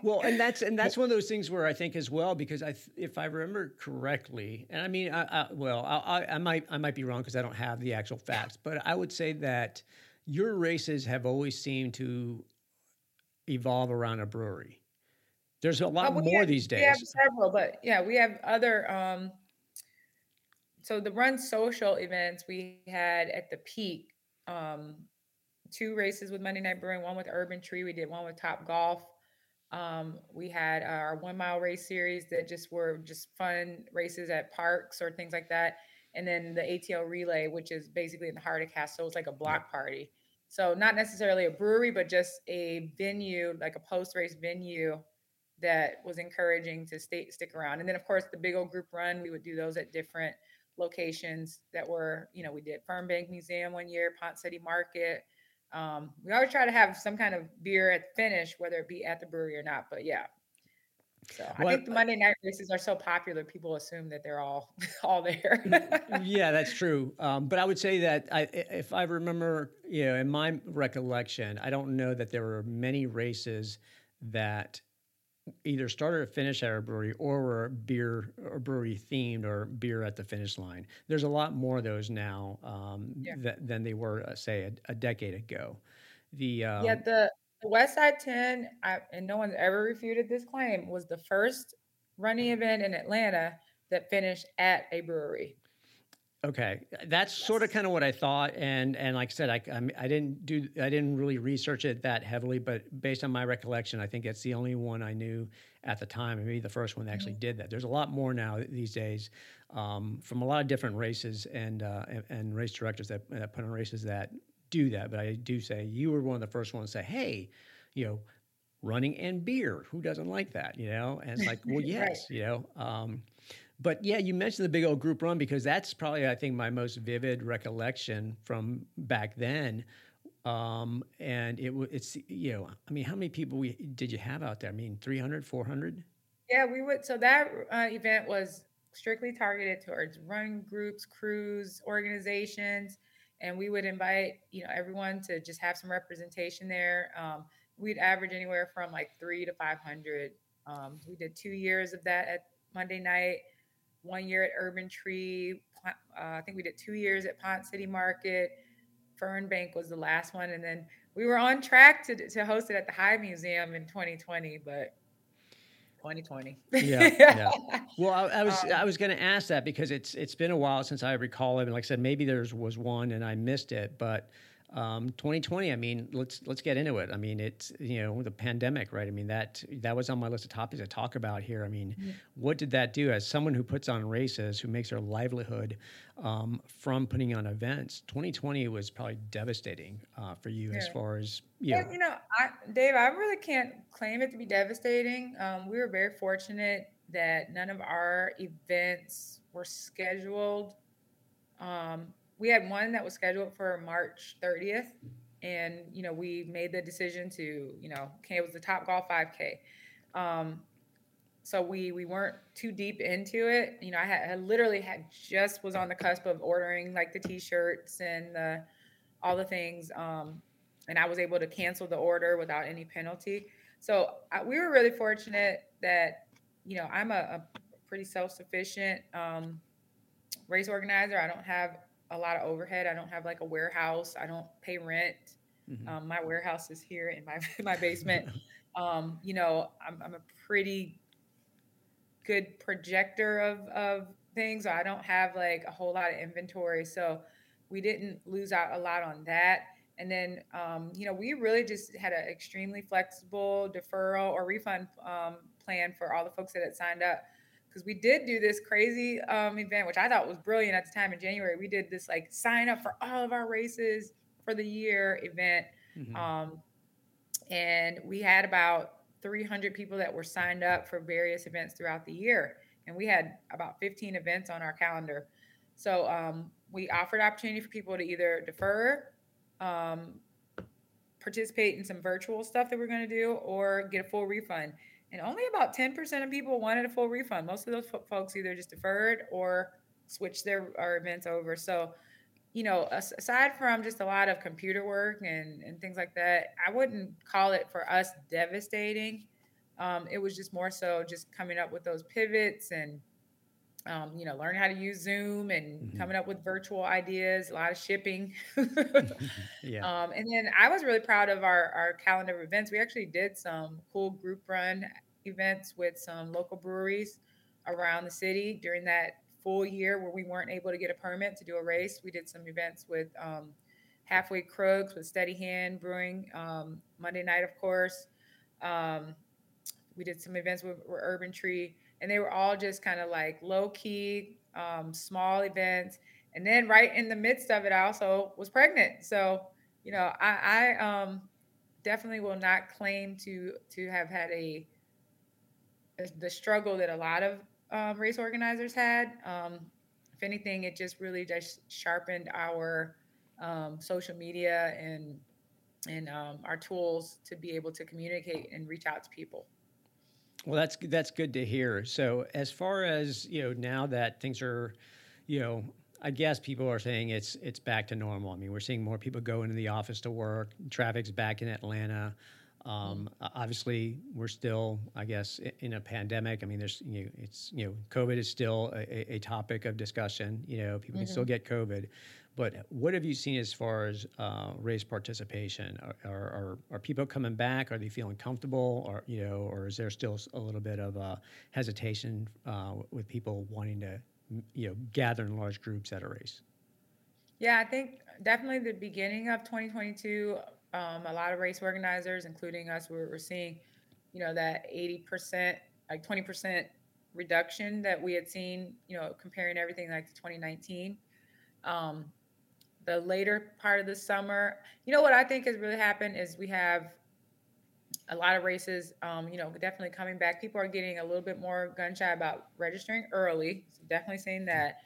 well, and that's and that's one of those things where I think as well because I if I remember correctly, and I mean, I, I well, I, I might I might be wrong because I don't have the actual facts, but I would say that your races have always seemed to evolve around a brewery. There's a lot oh, more have, these days. We have several, but yeah, we have other. Um, so the run social events we had at the peak, um, two races with Monday Night Brewing, one with Urban Tree. We did one with Top Golf. Um, we had our one mile race series that just were just fun races at parks or things like that. And then the ATL relay, which is basically in the heart of Castle, it's like a block party. So not necessarily a brewery, but just a venue, like a post race venue that was encouraging to stay stick around. And then of course the big old group run, we would do those at different locations that were, you know, we did Fernbank Museum one year, Ponce City Market. Um, we always try to have some kind of beer at the finish, whether it be at the brewery or not. But yeah, so I think the Monday night races are so popular, people assume that they're all all there. yeah, that's true. Um, but I would say that I, if I remember, you know, in my recollection, I don't know that there were many races that either started or finished at a brewery or were beer or brewery themed or beer at the finish line. There's a lot more of those now um, yeah. th- than they were, uh, say, a, a, decade ago. The um, yeah the the West Side 10, I, and no one's ever refuted this claim, was the first running event in Atlanta that finished at a brewery. Okay, that's yes. sort of kind of what I thought, and and like I said, I, I didn't do I didn't really research it that heavily, but based on my recollection, I think it's the only one I knew at the time, maybe the first one that actually mm-hmm. did that. There's a lot more now these days um, from a lot of different races and uh, and, and, race directors that, that put on races that do that, but I do say you were one of the first ones to say, hey, you know, running and beer. Who doesn't like that? You know, and it's like, well, yes, right. you know. Um, but yeah, you mentioned the big old group run because that's probably I think my most vivid recollection from back then. Um, and it it's you know I mean how many people we did you have out there? I mean 300, 400? Yeah, we would. So that uh, event was strictly targeted towards run groups, crews, organizations, and we would invite you know everyone to just have some representation there. Um, we'd average anywhere from like three to five hundred. Um, we did two years of that at Monday night one year at Urban Tree. Uh, I think we did two years at Ponce City Market. Fernbank was the last one, and then we were on track to to host it at the High Museum in 2020, but 2020. yeah, yeah. Well, I, I was um, I was going to ask that because it's it's been a while since I recall it, and like I said, maybe there was one and I missed it, but um, 2020 i mean let's let's get into it. I mean it's you know the pandemic right? I mean that that was on my list of topics to talk about here. I mean yeah. what did that do? As someone who puts on races who makes their livelihood um, from putting on events 2020 was probably devastating uh, for you yeah. as far as you know, you know I, dave i really can't claim it to be devastating. Um, we were very fortunate that none of our events were scheduled. Um, we had one that was scheduled for March 30th, and you know we made the decision to you know okay, it was the Top Golf 5K. Um, so we we weren't too deep into it. You know, I had I literally had just was on the cusp of ordering like the t-shirts and the all the things, um, and I was able to cancel the order without any penalty. So I, we were really fortunate that you know I'm a, a pretty self-sufficient um, race organizer. I don't have a lot of overhead. I don't have like a warehouse. I don't pay rent. Mm-hmm. Um, my warehouse is here in my my basement. um, you know, I'm, I'm a pretty good projector of of things. I don't have like a whole lot of inventory, so we didn't lose out a lot on that. And then, um, you know, we really just had an extremely flexible deferral or refund um, plan for all the folks that had signed up because we did do this crazy um, event, which I thought was brilliant at the time in January. We did this like sign up for all of our races for the year event. Mm-hmm. Um, and we had about 300 people that were signed up for various events throughout the year. And we had about 15 events on our calendar. So um, we offered opportunity for people to either defer, um, participate in some virtual stuff that we're going to do, or get a full refund and only about 10% of people wanted a full refund. Most of those folks either just deferred or switched their our events over. So, you know, aside from just a lot of computer work and, and things like that, I wouldn't call it for us devastating. Um, it was just more so just coming up with those pivots and, um, you know, learning how to use Zoom and mm-hmm. coming up with virtual ideas, a lot of shipping. yeah. Um, and then I was really proud of our, our calendar of events. We actually did some cool group run events with some local breweries around the city during that full year where we weren't able to get a permit to do a race. We did some events with um, Halfway Crooks, with Steady Hand Brewing, um, Monday night, of course. Um, we did some events with, with Urban Tree, and they were all just kind of like low key, um, small events. And then right in the midst of it, I also was pregnant. So, you know, I, I um, definitely will not claim to to have had a the struggle that a lot of um, race organizers had. Um, if anything, it just really just sharpened our um, social media and and um, our tools to be able to communicate and reach out to people. Well, that's that's good to hear. So, as far as you know, now that things are, you know, I guess people are saying it's it's back to normal. I mean, we're seeing more people go into the office to work. Traffic's back in Atlanta. Um, obviously, we're still, I guess, in a pandemic. I mean, there's, you know, it's, you know, COVID is still a, a topic of discussion. You know, people mm-hmm. can still mm-hmm. get COVID. But what have you seen as far as uh, race participation? Are, are, are, people coming back? Are they feeling comfortable? Or you know, or is there still a little bit of uh, hesitation uh, with people wanting to, you know, gather in large groups at a race? Yeah, I think definitely the beginning of 2022 um, a lot of race organizers, including us, we're, we're seeing, you know, that 80%, like 20% reduction that we had seen, you know, comparing everything like to 2019. Um, the later part of the summer, you know, what I think has really happened is we have a lot of races, um, you know, definitely coming back. People are getting a little bit more gun shy about registering early. So definitely seeing that.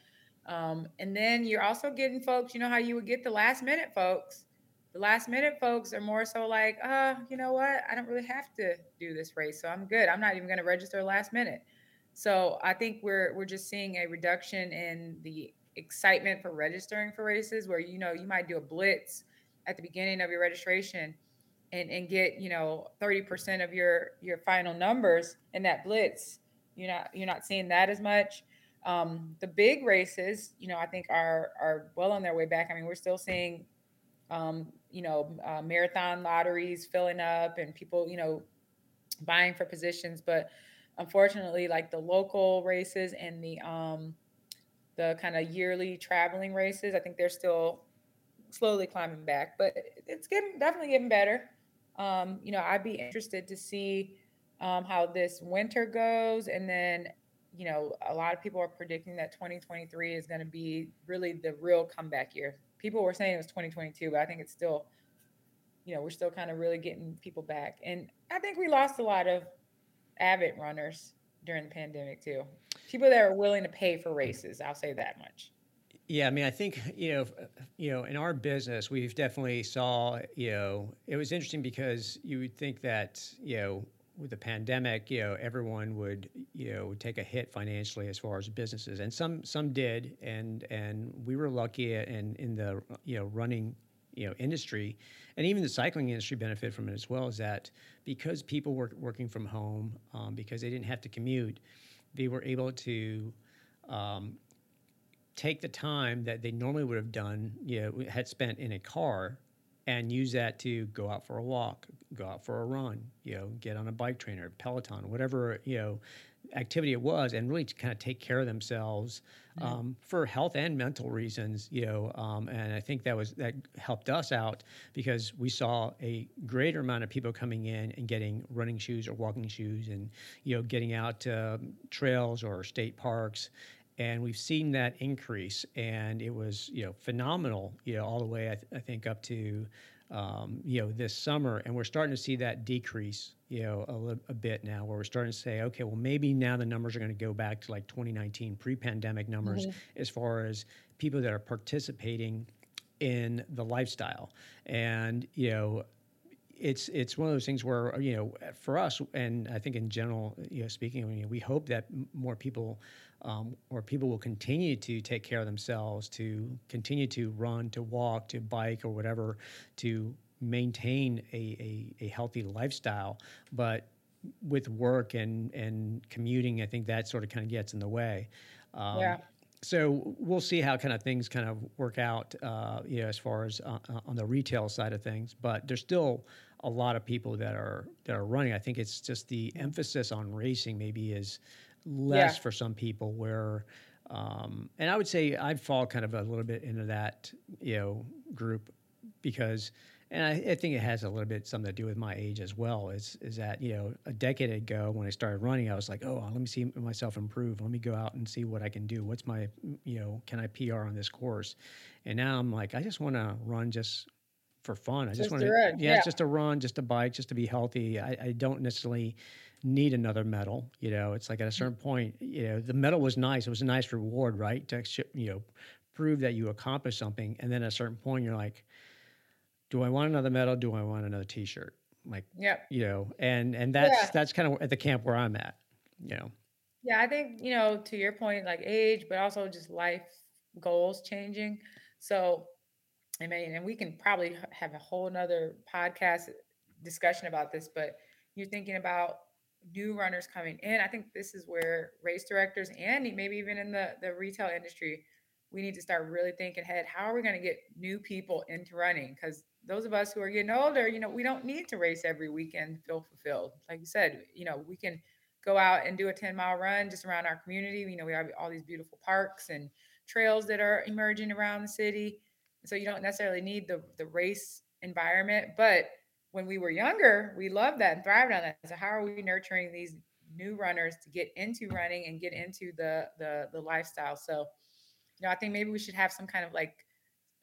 Um, and then you're also getting folks, you know how you would get the last minute folks. The last minute folks are more so like, uh, you know what? I don't really have to do this race. So I'm good. I'm not even going to register last minute. So I think we're we're just seeing a reduction in the excitement for registering for races where you know you might do a blitz at the beginning of your registration and, and get you know 30% of your your final numbers in that blitz. You're not you're not seeing that as much. Um, the big races you know i think are are well on their way back. I mean we're still seeing um, you know uh, marathon lotteries filling up and people you know buying for positions. But unfortunately like the local races and the um the kind of yearly traveling races i think they're still slowly climbing back but it's getting definitely getting better um, you know, I'd be interested to see um, how this winter goes. And then, you know, a lot of people are predicting that 2023 is going to be really the real comeback year. People were saying it was 2022, but I think it's still, you know, we're still kind of really getting people back. And I think we lost a lot of avid runners during the pandemic too. People that are willing to pay for races. I'll say that much. Yeah, I mean, I think you know, you know, in our business, we've definitely saw, you know, it was interesting because you would think that, you know, with the pandemic, you know, everyone would, you know, take a hit financially as far as businesses, and some some did, and and we were lucky in in the you know running you know industry, and even the cycling industry benefited from it as well. Is that because people were working from home, um, because they didn't have to commute, they were able to um, take the time that they normally would have done, you know, had spent in a car and use that to go out for a walk, go out for a run, you know, get on a bike trainer, Peloton, whatever, you know, activity it was, and really to kind of take care of themselves um, for health and mental reasons, you know. Um, and I think that was that helped us out because we saw a greater amount of people coming in and getting running shoes or walking shoes, and you know, getting out to trails or state parks and we've seen that increase and it was you know phenomenal you know all the way i, th- I think up to um, you know this summer and we're starting to see that decrease you know a, a bit now where we're starting to say okay well maybe now the numbers are going to go back to like 2019 pre-pandemic numbers mm-hmm. as far as people that are participating in the lifestyle and you know it's it's one of those things where you know for us and I think in general you know speaking you know, we hope that more people um, or people will continue to take care of themselves to continue to run to walk to bike or whatever to maintain a, a, a healthy lifestyle but with work and and commuting I think that sort of kind of gets in the way um, yeah so we'll see how kind of things kind of work out, uh, you know, as far as uh, uh, on the retail side of things. But there's still a lot of people that are that are running. I think it's just the emphasis on racing maybe is less yeah. for some people. Where, um, and I would say I'd fall kind of a little bit into that, you know, group because and I, I, think it has a little bit something to do with my age as well. Is is that you know a decade ago when I started running, I was like, oh, let me see myself improve. Let me go out and see what I can do. What's my you know can I PR on this course? And now I'm like, I just want to run just for fun. I just, just want to yeah, yeah, just to run, just to bike, just to be healthy. I, I don't necessarily need another medal. You know, it's like at a mm. certain point, you know, the medal was nice. It was a nice reward, right? To you know, prove that you accomplished something. And then at a certain point, you're like do I want another medal? Do I want another T-shirt? Like, yeah, you know, and and that's yeah. that's kind of at the camp where I'm at, you know. Yeah, I think you know to your point, like age, but also just life goals changing. So, I mean, and we can probably have a whole nother podcast discussion about this, but you're thinking about new runners coming in. I think this is where race directors and maybe even in the the retail industry, we need to start really thinking ahead. How are we going to get new people into running? Because those of us who are getting older, you know, we don't need to race every weekend feel fulfilled. Like you said, you know, we can go out and do a 10 mile run just around our community. You know, we have all these beautiful parks and trails that are emerging around the city. So you don't necessarily need the, the race environment. But when we were younger, we loved that and thrived on that. So how are we nurturing these new runners to get into running and get into the the the lifestyle? So, you know, I think maybe we should have some kind of like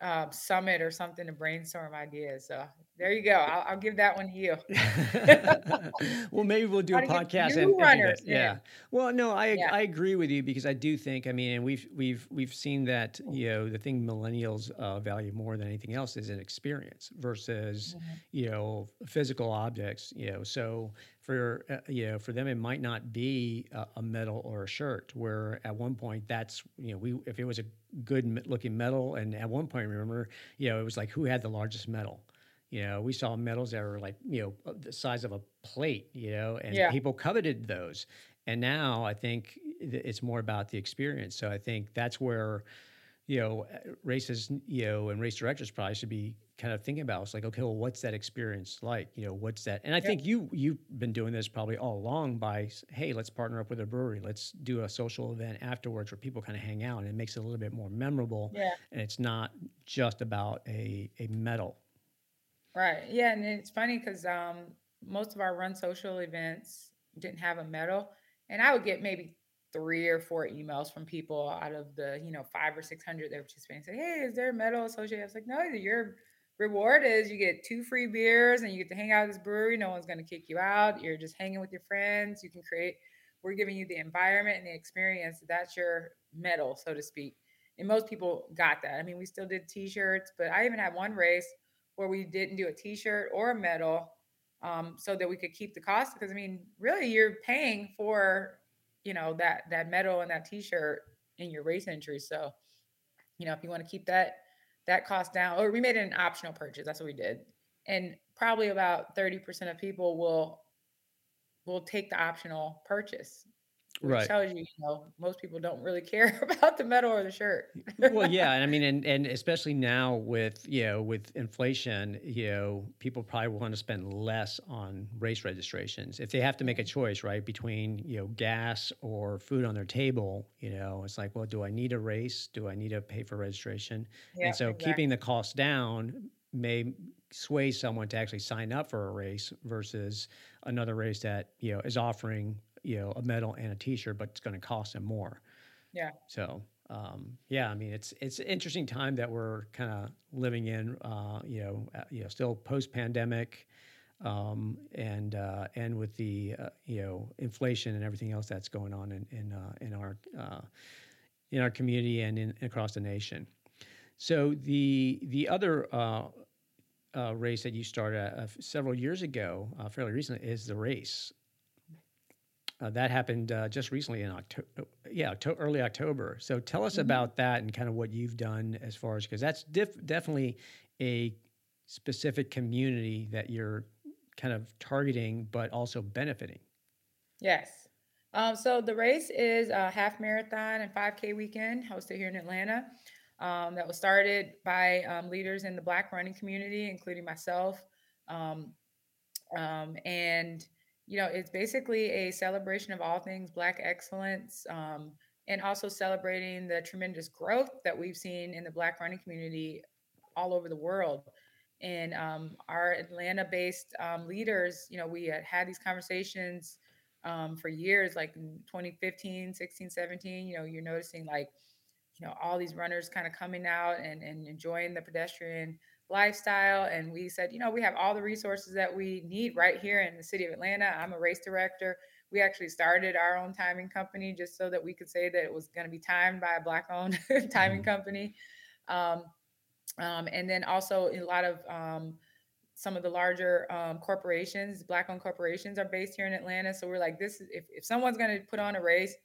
um, summit or something to brainstorm ideas. So There you go. I'll, I'll give that one to you. well, maybe we'll do a podcast and, runners, yeah. Well, no, I yeah. I agree with you because I do think I mean, and we've we've we've seen that you know the thing millennials uh, value more than anything else is an experience versus mm-hmm. you know physical objects. You know, so for uh, you know for them it might not be a, a, medal or a shirt. Where at one point that's you know we if it was a good looking medal, and at one point remember you know it was like who had the largest medal you know, we saw medals that were like, you know, the size of a plate, you know, and yeah. people coveted those. And now I think it's more about the experience. So I think that's where, you know, races, you know, and race directors probably should be kind of thinking about. It's like, okay, well, what's that experience like? You know, what's that? And I yeah. think you you've been doing this probably all along by, hey, let's partner up with a brewery. Let's do a social event afterwards where people kind of hang out, and it makes it a little bit more memorable. Yeah. And it's not just about a a medal. Right. Yeah, and it's funny because um, most of our run social events didn't have a medal, and I would get maybe three or four emails from people out of the you know five or six hundred that were participating. Say, hey, is there a medal associated? I was like, no, your reward is you get two free beers and you get to hang out at this brewery. No one's going to kick you out. You're just hanging with your friends. You can create. We're giving you the environment and the experience. That's your medal, so to speak. And most people got that. I mean, we still did T-shirts, but I even had one race where we didn't do a t-shirt or a medal um, so that we could keep the cost because i mean really you're paying for you know that that medal and that t-shirt in your race entry. So you know if you want to keep that that cost down or we made it an optional purchase that's what we did. And probably about 30% of people will will take the optional purchase right. tells you, you know, most people don't really care about the medal or the shirt. well, yeah, and I mean, and and especially now with you know with inflation, you know, people probably want to spend less on race registrations if they have to make a choice, right, between you know gas or food on their table. You know, it's like, well, do I need a race? Do I need to pay for registration? Yeah, and so, exactly. keeping the cost down may sway someone to actually sign up for a race versus another race that you know is offering you know a medal and a T-shirt, but it's going to cost them more. Yeah. So um, yeah, I mean it's it's an interesting time that we're kind of living in. Uh, you know, uh, you know, still post pandemic, um, and uh, and with the uh, you know inflation and everything else that's going on in in uh, in our uh, in our community and in across the nation. So the the other race that you started several years ago, fairly recently, is the race. Uh, that happened uh, just recently in October. Yeah, to- early October. So tell us mm-hmm. about that and kind of what you've done as far as because that's diff- definitely a specific community that you're kind of targeting, but also benefiting. Yes. Um, so the race is a half marathon and 5K weekend hosted here in Atlanta. Um, that was started by um, leaders in the Black running community, including myself. Um, um, and you know, it's basically a celebration of all things Black excellence um, and also celebrating the tremendous growth that we've seen in the Black running community all over the world. And um, our Atlanta based um, leaders, you know, we had had these conversations um, for years, like in 2015, 16, 17. You know, you're noticing like, you know, all these runners kind of coming out and, and enjoying the pedestrian lifestyle. And we said, you know, we have all the resources that we need right here in the city of Atlanta. I'm a race director. We actually started our own timing company just so that we could say that it was going to be timed by a black owned timing mm-hmm. company. Um, um, and then also a lot of um, some of the larger um, corporations, black owned corporations are based here in Atlanta. So we're like, this is if, if someone's going to put on a race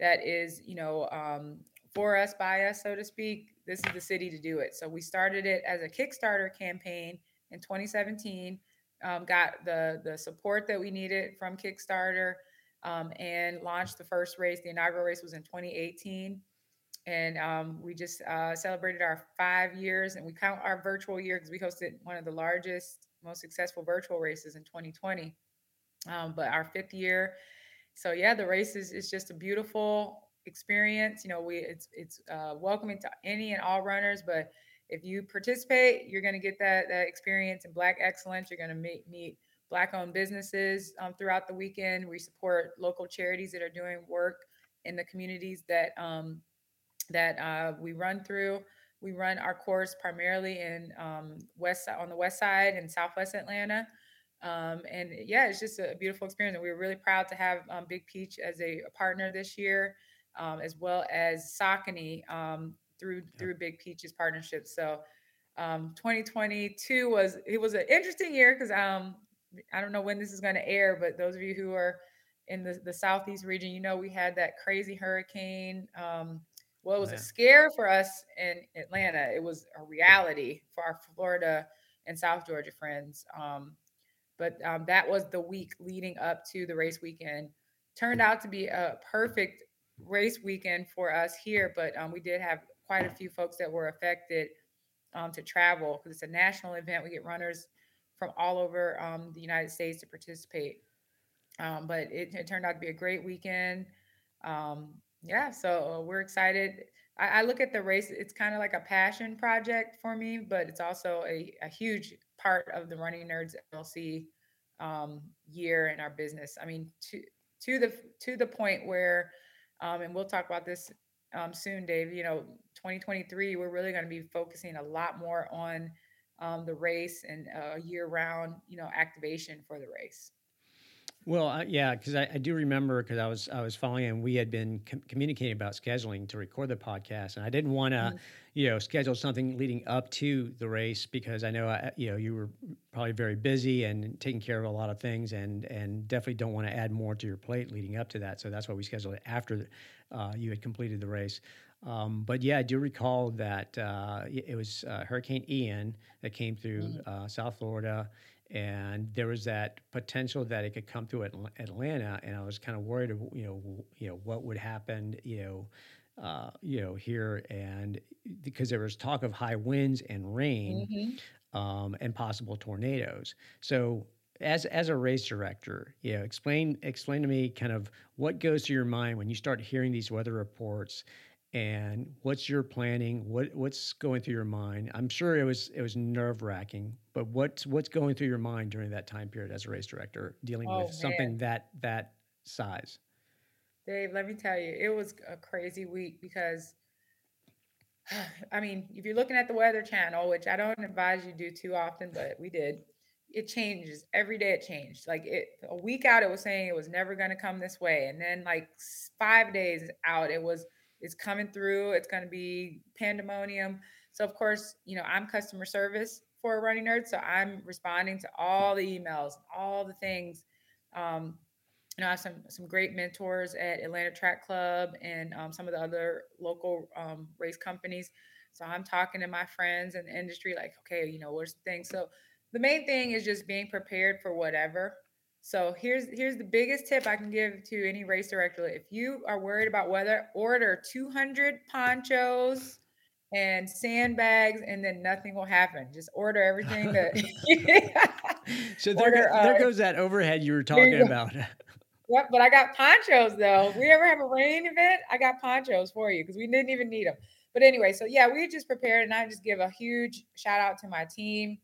that is, you know, um, for us, by us, so to speak, this is the city to do it. So we started it as a Kickstarter campaign in 2017. Um, got the the support that we needed from Kickstarter um, and launched the first race. The inaugural race was in 2018, and um, we just uh, celebrated our five years. And we count our virtual year because we hosted one of the largest, most successful virtual races in 2020. Um, but our fifth year. So yeah, the race is, is just a beautiful experience. You know, we it's it's uh, welcoming to any and all runners, but if you participate, you're going to get that that experience in Black excellence. You're going to meet meet Black-owned businesses um, throughout the weekend. We support local charities that are doing work in the communities that um, that uh, we run through. We run our course primarily in um, west on the west side in Southwest Atlanta. Um, and yeah, it's just a beautiful experience. And we were really proud to have um, Big Peach as a, a partner this year, um, as well as Saucony um, through through Big Peach's partnership. So 2022 um, was it was an interesting year because um, I don't know when this is going to air, but those of you who are in the, the southeast region, you know we had that crazy hurricane. Um, well, it was a scare for us in Atlanta. It was a reality for our Florida and South Georgia friends. Um, but um, that was the week leading up to the race weekend. Turned out to be a perfect race weekend for us here, but um, we did have quite a few folks that were affected um, to travel because it's a national event. We get runners from all over um, the United States to participate. Um, but it, it, turned out to be a great weekend. Um, yeah, so uh, we're excited. I, I, look at the race, it's kind of like a passion project for me, but it's also a, a huge part of the Running Nerds LLC um, year in our business. I mean, to to the to the point where, um, and we'll talk about this um, soon, Dave. You know, 2023, we're really going to be focusing a lot more on um, the race and uh, year-round, you know, activation for the race. Well, uh, yeah, because I, I, do remember because I was I was following and we had been com- communicating about scheduling to record the podcast, and I didn't want to, mm-hmm. you know, schedule something leading up to the race because I know I, you know you were probably very busy and taking care of a lot of things, and and definitely don't want to add more to your plate leading up to that. So that's why we scheduled it after uh, you had completed the race. Um, but yeah, I do recall that uh, it was uh, Hurricane Ian that came through mm-hmm. uh, South Florida and there was that potential that it could come through Atlanta, and I was kind of worried, of, you know, you know what would happen, you know, uh, you know here, and because there was talk of high winds and rain, mm-hmm. um, and possible tornadoes. So as as a race director, you know, explain explain to me kind of what goes through your mind when you start hearing these weather reports and what's your planning? What what's going through your mind? I'm sure it was it was nerve wracking but what's what's going through your mind during that time period as a race director dealing oh, with something that that size? Dave let me tell you it was a crazy week because i mean if you're looking at the weather channel which i don't advise you do too often but we did it changes. Every day it changed. Like it a week out it was saying it was never going to come this way and then like five days out it was is coming through. It's going to be pandemonium. So of course, you know, I'm customer service for Running Nerd, so I'm responding to all the emails, all the things. Um, you know, I have some some great mentors at Atlanta Track Club and um, some of the other local um, race companies. So I'm talking to my friends in the industry, like, okay, you know, what's the thing? So the main thing is just being prepared for whatever. So here's here's the biggest tip I can give to any race director. If you are worried about weather, order 200 ponchos and sandbags, and then nothing will happen. Just order everything that. so there, order, there uh, goes that overhead you were talking about. Yep, but I got ponchos though. If we ever have a rain event, I got ponchos for you because we didn't even need them. But anyway, so yeah, we just prepared, and I just give a huge shout out to my team.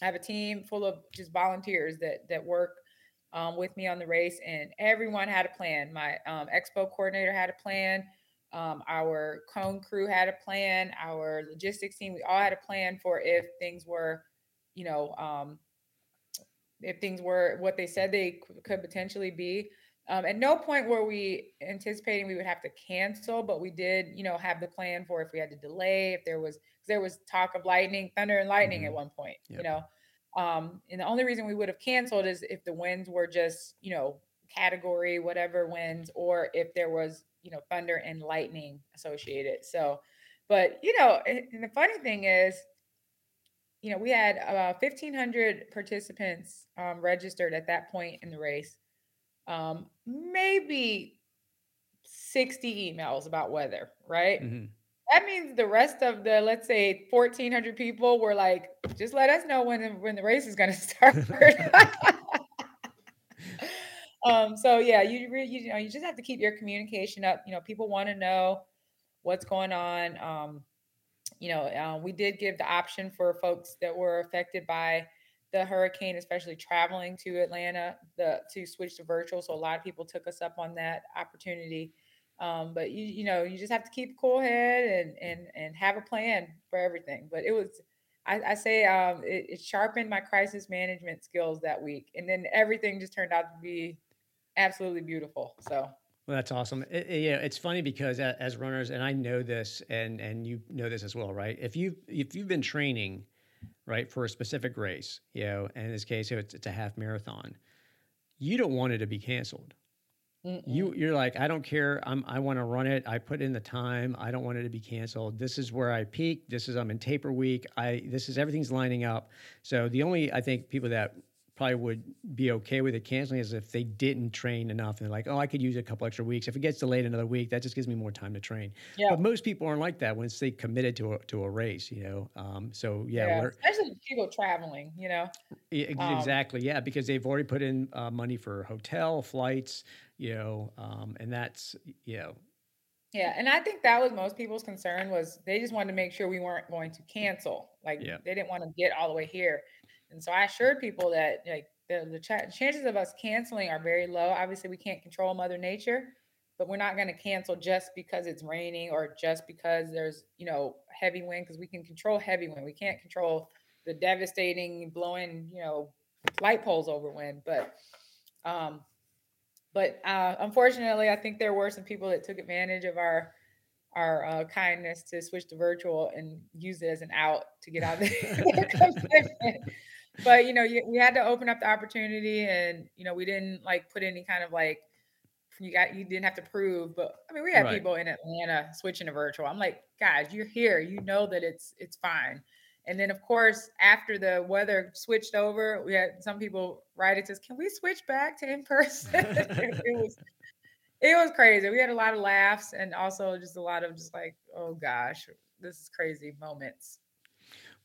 I have a team full of just volunteers that that work um, with me on the race, and everyone had a plan. My um, expo coordinator had a plan. Um, our cone crew had a plan. Our logistics team, we all had a plan for if things were, you know, um, if things were what they said they could potentially be. Um, at no point were we anticipating we would have to cancel, but we did, you know, have the plan for if we had to delay, if there was, there was talk of lightning, thunder and lightning mm-hmm. at one point, yep. you know. Um, and the only reason we would have canceled is if the winds were just, you know, category, whatever winds, or if there was, you know, thunder and lightning associated. So, but, you know, and the funny thing is, you know, we had about 1,500 participants um, registered at that point in the race. Um, maybe 60 emails about weather, right? Mm-hmm that means the rest of the let's say 1400 people were like just let us know when when the race is going to start. Um so yeah you really you know you just have to keep your communication up. You know people want to know what's going on. Um you know uh, we did give the option for folks that were affected by the hurricane especially traveling to atlanta the to switch to virtual. So a lot of people took us up on that opportunity Um, but you you know you just have to keep a cool head and and and have a plan for everything. But it was I, I say um, it, it, sharpened my crisis management skills that week, and then everything just turned out to be absolutely beautiful. So. Well, that's awesome. It, it, yeah, it's funny because as runners, and I know this, and and you know this as well, right? If you if you've been training, right, for a specific race, you know, in this case, it's, it's a half marathon, you don't want it to be canceled. Mm-mm. You you're like, I don't care. I'm I want to run it. I put in the time. I don't want it to be canceled. This is where I peak. This is I'm in taper week. I this is everything's lining up. So the only I think people that probably would be okay with it canceling is if they didn't train enough and they're like, oh, I could use a couple extra weeks. If it gets delayed another week, that just gives me more time to train. Yeah. But most people aren't like that once they committed to a, to a race, you know? Um, so yeah. yeah especially people traveling, you know? Um, exactly. Um, yeah. Because they've already put in uh, money for hotel flights, you know, um, and that's, you know, yeah, and I think that was most people's concern was they just wanted to make sure we weren't going to cancel. Like yeah. they didn't want to get all the way here. And so I assured people that like the, the ch- chances of us canceling are very low. Obviously, we can't control Mother Nature, but we're not going to cancel just because it's raining or just because there's you know heavy wind because we can control heavy wind. We can't control the devastating blowing you know light poles over wind, but um, but uh, unfortunately, I think there were some people that took advantage of our our uh, kindness to switch to virtual and use it as an out to get out of the but you know, you, we had to open up the opportunity, and you know, we didn't like put any kind of like you got you didn't have to prove. But I mean, we had right. people in Atlanta switching to virtual. I'm like, guys, you're here. You know that it's it's fine. And then, of course, after the weather switched over, we had some people write it says, "Can we switch back to in person?" it was it was crazy. We had a lot of laughs and also just a lot of just like, "Oh gosh, this is crazy" moments.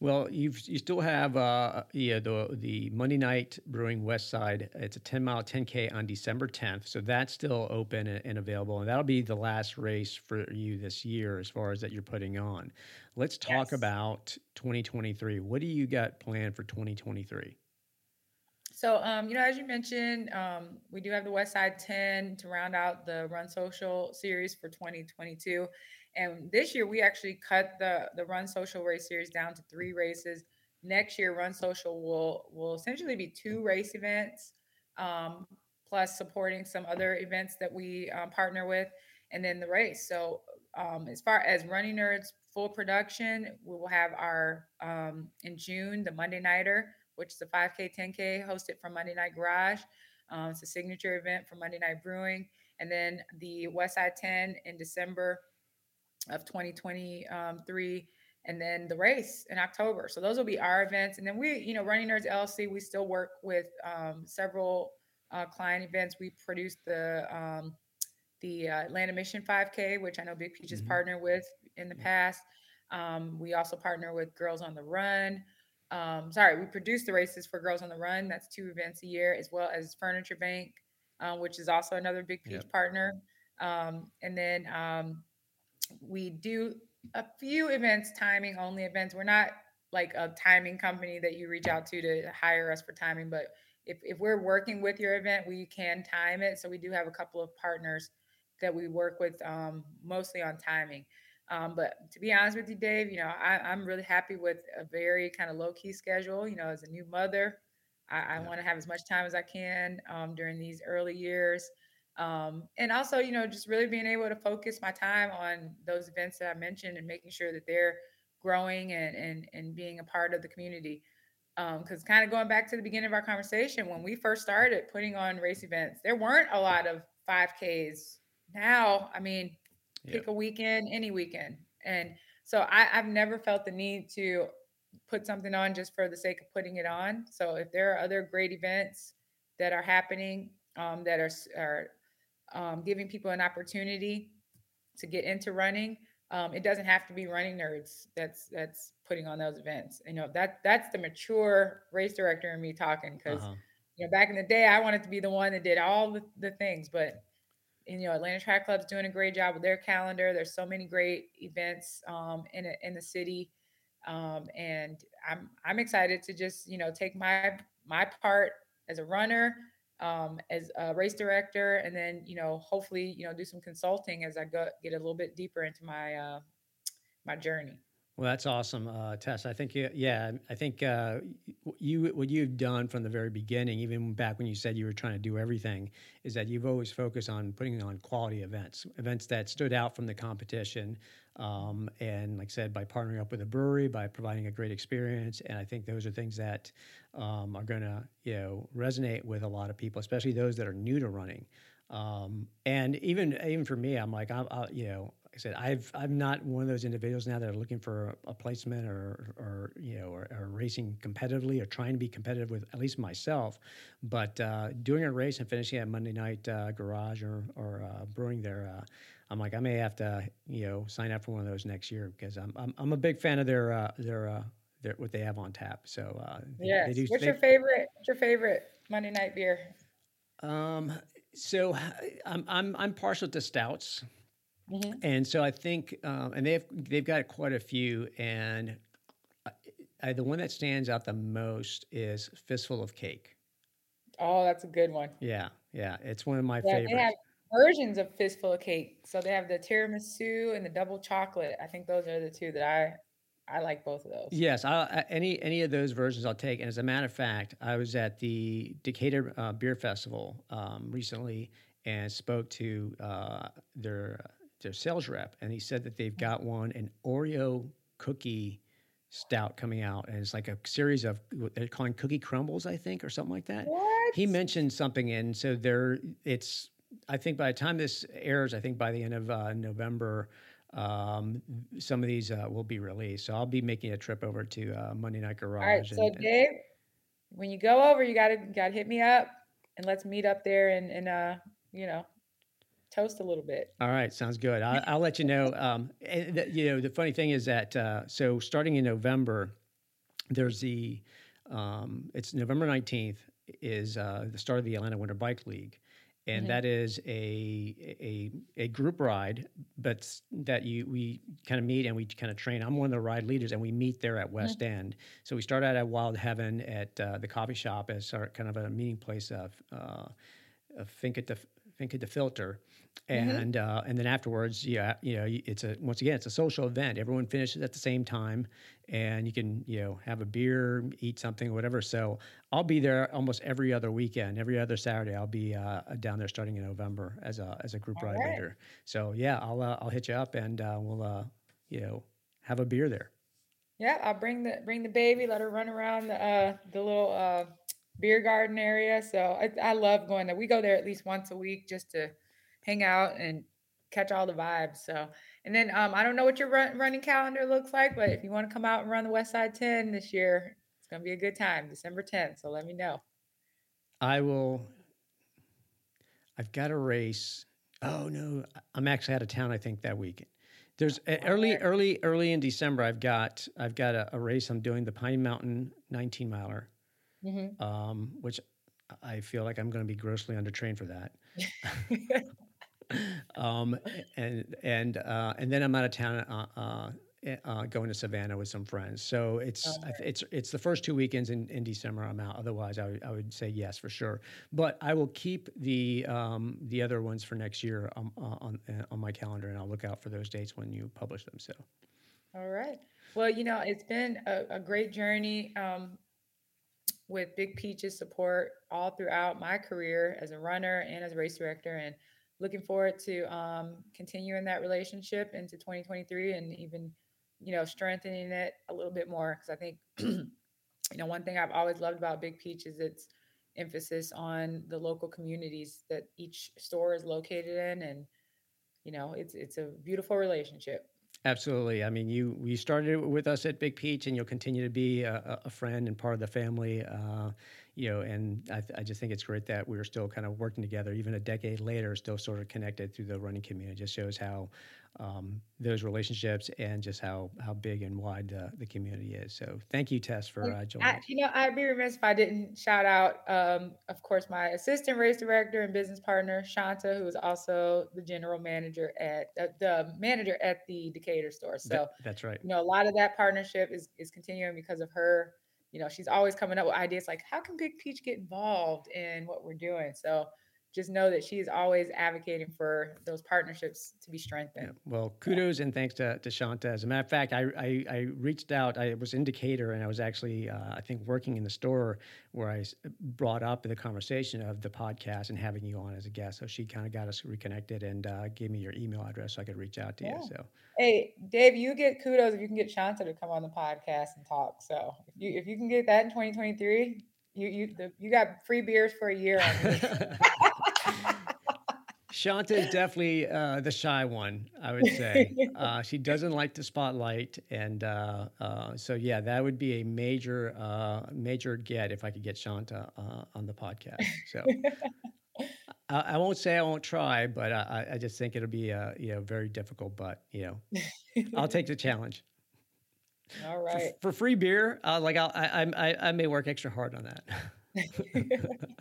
Well, you you still have uh, yeah the the Monday night Brewing West Side. It's a ten mile 10k on December 10th, so that's still open and, and, available, and that'll be the last race for you this year as far as that you're putting on. Let's talk yes. about 2023. What do you got planned for 2023? So, um, you know, as you mentioned, um, we do have the West Side 10 to round out the Run Social series for 2022. And this year we actually cut the the Run Social race series down to three races. Next year, Run Social will will essentially be two race events, um, plus supporting some other events that we um, partner with, and then the race. So um, as far as Running Nerds full production, we will have our um, in June the Monday Nighter, which is a 5K, 10K hosted from Monday Night Garage. Um, it's a signature event for Monday Night Brewing, and then the West Side 10 in December of 2023 and then the race in October. So those will be our events. And then we, you know, Running Nerds LLC, we still work with um, several uh, client events. We produce the um, the uh, Atlanta Mission 5K, which I know Big Peach has mm-hmm. partnered with in the past. Um, we also partner with Girls on the Run. Um, sorry, we produce the races for Girls on the Run. That's two events a year, as well as Furniture Bank, uh, which is also another Big Peach yep. partner. Um, and then um, we do a few events, timing only events. We're not like a timing company that you reach out to to hire us for timing, but if, if we're working with your event, we can time it. So we do have a couple of partners that we work with um, mostly on timing. Um, but to be honest with you, Dave, you know, I, am really happy with a very kind of low key schedule. You know, as a new mother, I, I yeah. want to have as much time as I can um, during these early years. Um, and also, you know, just really being able to focus my time on those events that I mentioned and making sure that they're growing and and and being a part of the community. Because um, kind of going back to the beginning of our conversation, when we first started putting on race events, there weren't a lot of 5Ks. Now, I mean, pick a weekend, any weekend. And so I, I've never felt the need to put something on just for the sake of putting it on. So if there are other great events that are happening um, that are, are um, giving people an opportunity to get into running. Um, it doesn't have to be running nerds that's that's putting on those events. You know that that's the mature race director in me talking because uh-huh. you know back in the day I wanted to be the one that did all the, the things, but you know Atlanta Track Club's doing a great job with their calendar. There's so many great events um, in a, in the city, um, and I'm I'm excited to just you know take my my part as a runner um, as a race director, and then you know hopefully you know do some consulting as I go get a little bit deeper into my uh, my journey. Well, that's awesome, uh, Tes. I think, yeah, I think uh, you what you've done from the very beginning, even back when you said you were trying to do everything, is that you've always focused on putting on quality events, events that stood out from the competition. Um, and like I said, by partnering up with a brewery, by providing a great experience, and I think those are things that um, are going to, you know, resonate with a lot of people, especially those that are new to running. Um, and even even for me, I'm like, I, I, you know, I said, I've I'm not one of those individuals now that are looking for a, a placement or or you know or, or, racing competitively or trying to be competitive with at least myself. But uh, doing a race and finishing at Monday Night uh, Garage or or uh, brewing there, uh, I'm like I may have to you know sign up for one of those next year because I'm I'm, I'm a big fan of their uh, their uh, their what they have on tap. So yeah, what's they, your favorite? What's your favorite Monday night beer? Um, so I'm I'm I'm partial to stouts. Mm-hmm. And so I think, um, and they've they've got quite a few, and I, I, the one that stands out the most is Fistful of Cake. Oh, that's a good one. Yeah, yeah, it's one of my yeah, favorites. They have versions of Fistful of Cake. So they have the tiramisu and the double chocolate. I think those are the two that I I like both of those. Yes, I, any any of those versions I'll take. And as a matter of fact, I was at the Decatur uh, Beer Festival um, recently and spoke to uh, their their sales rep, and he said that they've got one an Oreo cookie stout coming out, and it's like a series of what they're calling cookie crumbles, I think, or something like that. What? He mentioned something, and so there, it's. I think by the time this airs, I think by the end of uh, November, um, some of these uh, will be released. So I'll be making a trip over to uh, Monday Night Garage. All right, so and, Dave, when you go over, you gotta gotta hit me up, and let's meet up there and and uh, you know toast a little bit. All right, sounds good. I, will let you know. Um, you know, the funny thing is that uh, so starting in November, there's the um, it's November nineteenth is uh, the start of the Atlanta Winter Bike League, and mm-hmm. that is a a a group ride, but that you we kind of meet and we kind of train. I'm one of the ride leaders, and we meet there at West mm-hmm. End. So we start out at Wild Heaven at uh, the coffee shop as our kind of a meeting place of. Uh, think at the think at the filter and mm-hmm. uh, and then afterwards, yeah, you know, it's a once again, it's a social event. Everyone finishes at the same time, and you can you know have a beer, eat something, whatever. So I'll be there almost every other weekend, every other Saturday. I'll be uh, down there starting in November as a as a group All ride right. leader. So yeah, I'll uh, I'll hit you up and uh, we'll uh, you know have a beer there. Yeah, I'll bring the bring the baby, let her run around the uh, the little beer garden area. So I, I love going there. We go there at least once a week just to hang out and catch all the vibes. So, and then um, I don't know what your run, running calendar looks like, but if you want to come out and run the West Side 10 this year, it's going to be a good time, December 10th. So let me know. I will. I've got a race. Oh no, I'm actually out of town. I think that weekend. There's early, early, early in December. I've got I've got a, a race. I'm doing the Pine Mountain 19 miler, mm-hmm. um, which I feel like I'm going to be grossly undertrained for that. um, and and uh, and then I'm out of town. Uh, uh, uh, going to Savannah with some friends, so it's oh, it's it's the first two weekends in, in December I'm out. Otherwise, I, w- I would say yes for sure. But I will keep the um, the other ones for next year um, uh, on on, on my calendar, and I'll look out for those dates when you publish them. So, all right. Well, you know, it's been a, a great journey um, with Big Peach's support all throughout my career as a runner and as a race director, and looking forward to um, continuing that relationship into 2023 and even you know strengthening it a little bit more. Because i think you know one thing i've always loved about big peach is its emphasis on the local communities that each store is located in and you know it's it's a beautiful relationship Absolutely. I mean, you you started with us at Big Peach, and you'll continue to be a, a friend and part of the family. Uh, you know, and I, I, just think it's great that we're still kind of working together, even a decade later, still sort of connected through the running community. It just shows how um, those relationships and just how how big and wide uh, the community is. So thank you, Tes, for uh, joining. I, you know, I'd be remiss if I didn't shout out, um, of course, my assistant race director and business partner, Shanta, who is also the general manager at uh, the manager at the Decatur store. So that, that's right. You know, a lot of that partnership is is continuing because of her you know, she's always coming up with ideas like, how can Big Peach get involved in what we're doing? So just know that she's always advocating for those partnerships to be strengthened. Yeah. Well, kudos and thanks to, to Shanta. As a matter of fact, I, I, I reached out. I was in Decatur and I was actually, uh, I think, working in the store where I brought up the conversation of the podcast and having you on as a guest. So she kind of got us reconnected and uh, gave me your email address so I could reach out to yeah. you. So, hey, Dave, you get kudos if you can get Shanta to come on the podcast and talk. So if you if you can get that in 2023, you you the, you got free beers for a year. Shanta is definitely uh, the shy one, I would say. Uh, she doesn't like the spotlight, and uh, uh so yeah, that would be a major, uh, major get if I could get Shanta uh, on the podcast. So I, I, won't say I won't try, but I, I just think it'll be you know very difficult. But you know, I'll take the challenge. All right. For, for free beer, like I'll, I, I I may work extra hard on that.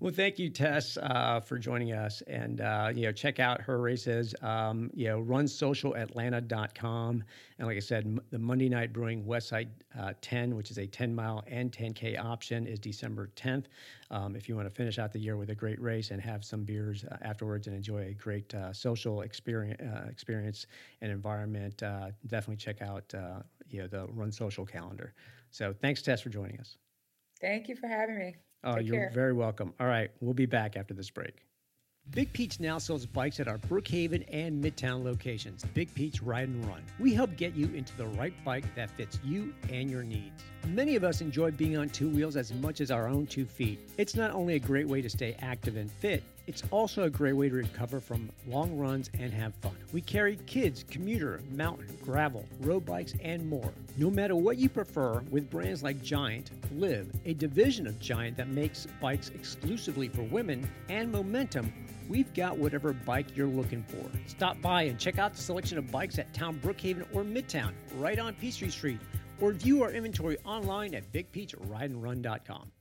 well, thank you, Tes, uh, for joining us. And, uh, you know, check out her races, um, you know, runsocialatlanta.com. And like I said, m- the Monday Night Brewing Westside uh, 10, which is a 10 mile and 10K option, is December 10th. Um, if you want to finish out the year with a great race and have some beers uh, afterwards and enjoy a great uh, social experience, uh, experience and environment, definitely check out, you know, the Run Social calendar. So thanks, Tes, for joining us. Thank you for having me. Oh, Take you're care. very welcome. All right, we'll be back after this break. Big Peach now sells bikes at our Brookhaven and Midtown locations. Big Peach Ride and Run. We help get you into the right bike that fits you and your needs. Many of us enjoy being on two wheels as much as our own two feet. It's not only a great way to stay active and fit, it's also a great way to recover from long runs and have fun. We carry kids, commuter, mountain, gravel, road bikes, and more. No matter what you prefer, with brands like Giant, Liv, a division of Giant that makes bikes exclusively for women, and Momentum, we've got whatever bike you're looking for. Stop by and check out the selection of bikes at Town Brookhaven or Midtown, right on Peachtree Street, or view our inventory online at bigpeachrideandrun.com.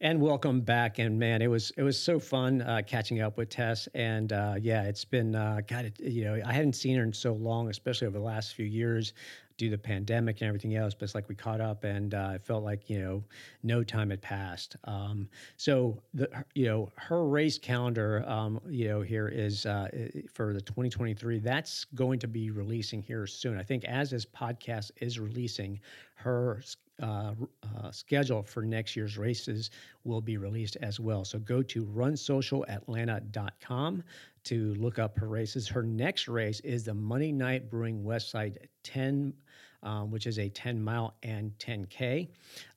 And welcome back. And man, it was it was so fun uh, catching up with Tes. And uh, yeah, it's been uh, God, it, you know, I hadn't seen her in so long, especially over the last few years due to the pandemic and everything else. But it's like we caught up, and uh, it felt like you know no time had passed. Um, so the you know her race calendar, um, you know, here is uh, for the 2023. That's going to be releasing here soon. I think as this podcast is releasing, her uh, uh, schedule for next year's races will be released as well. So go to runsocialatlanta.com to look up her races. Her next race is the Monday Night Brewing Westside 10, um, which is a 10 mile and 10K.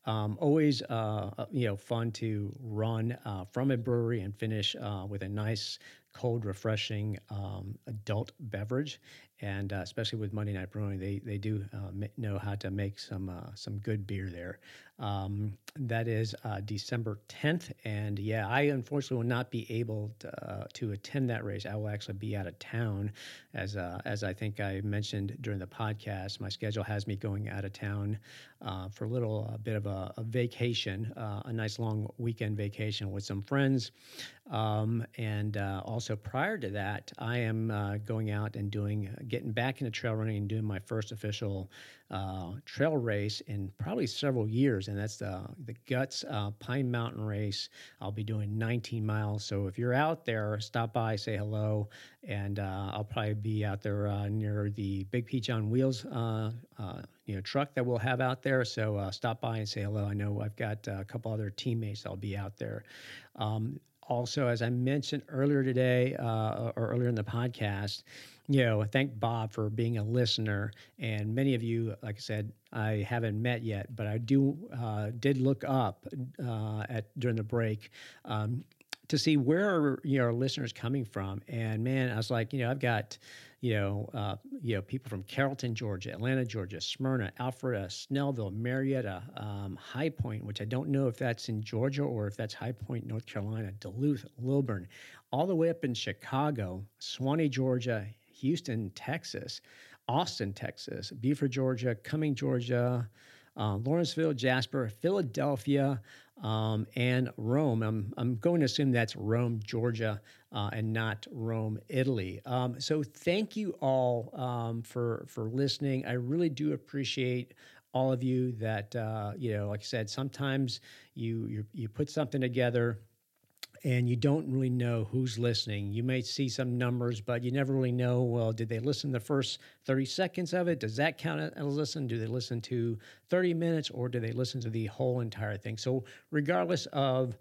Um, always, uh, uh, you know, fun to run uh, from a brewery and finish uh, with a nice, cold, refreshing um, adult beverage and uh, especially with Monday Night Brewing, they they do uh, know how to make some some good beer there. Um, that is December 10th, and yeah, I unfortunately will not be able to, to attend that race. I will actually be out of town, as as I think I mentioned during the podcast. My schedule has me going out of town for a little bit of a, a vacation, uh, a nice long weekend vacation with some friends, um, and also prior to that, I am going out and doing getting back into trail running and doing my first official uh, trail race in probably several years, and that's the the Guts uh, Pine Mountain Race. I'll be doing 19 miles. So if you're out there, stop by, say hello, and uh, I'll probably be out there uh, near the Big Peach on Wheels. Uh, uh, you know, truck that we'll have out there. So stop by and say hello. I know I've got a couple other teammates that'll be out there. Um, also, as I mentioned earlier today uh, or earlier in the podcast, you know, thank Bob for being a listener. And many of you, like I said, I haven't met yet, but I do uh, did look up uh, at during the break. Um, to see where are you know, our listeners coming from, and man, I was like, you know, I've got, you know, uh, you know, people from Carrollton, Georgia, Atlanta, Georgia, Smyrna, Alpharetta, Snellville, Marietta, um, High Point, which I don't know if that's in Georgia or if that's High Point, North Carolina, Duluth, Lilburn, all the way up in Chicago, Suwanee, Georgia, Houston, Texas, Austin, Texas, Buford, Georgia, Cumming, Georgia, uh, Lawrenceville, Jasper, Philadelphia, um, and Rome. I'm, I'm going to assume that's Rome, Georgia, uh, and not Rome, Italy. Um, so thank you all um, for for listening. I really do appreciate all of you that uh, you know, like I said, sometimes you you, you put something together and you don't really know who's listening. You may see some numbers, but you never really know. Well, did they listen the first 30 seconds of it? Does that count as a listen? Do they listen to 30 minutes or do they listen to the whole entire thing? So, regardless of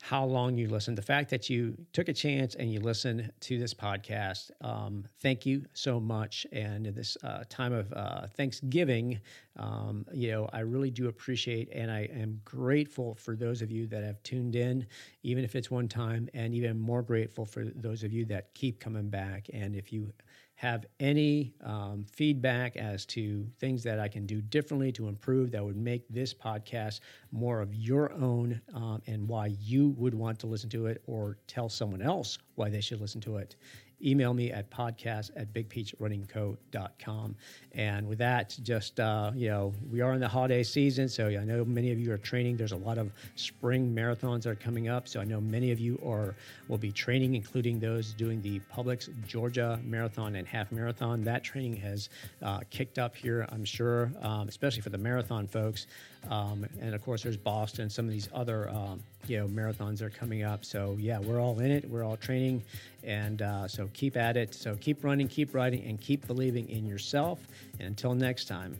how long you listened. The fact that you took a chance and you listened to this podcast, um, thank you so much. And in this uh, time of uh, Thanksgiving, um, you know, I really do appreciate and I am grateful for those of you that have tuned in, even if it's one time, and even more grateful for those of you that keep coming back. And if you have any um, feedback as to things that I can do differently to improve that would make this podcast more of your own um, and why you would want to listen to it or tell someone else why they should listen to it, email me at podcast at bigpeachrunningco.com. And with that, just, uh, you know, we are in the holiday season. So I know many of you are training. There's a lot of spring marathons that are coming up. So I know many of you are will be training, including those doing the Publix Georgia Marathon and Half Marathon. That training has uh, kicked up here, I'm sure, um, especially for the marathon folks. Um, and of course, there's Boston, some of these other um, you know marathons are coming up. So yeah, we're all in it. We're all training, and uh, so keep at it. So keep running, keep riding, and keep believing in yourself. And until next time,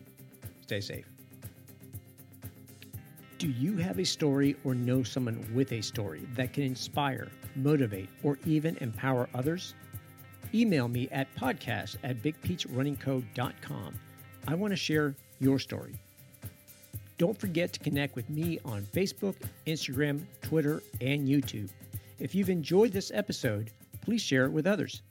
stay safe. Do you have a story or know someone with a story that can inspire, motivate, or even empower others? Email me at podcast at bigpeachrunningco.com. I want to share your story. Don't forget to connect with me on Facebook, Instagram, Twitter, and YouTube. If you've enjoyed this episode, please share it with others.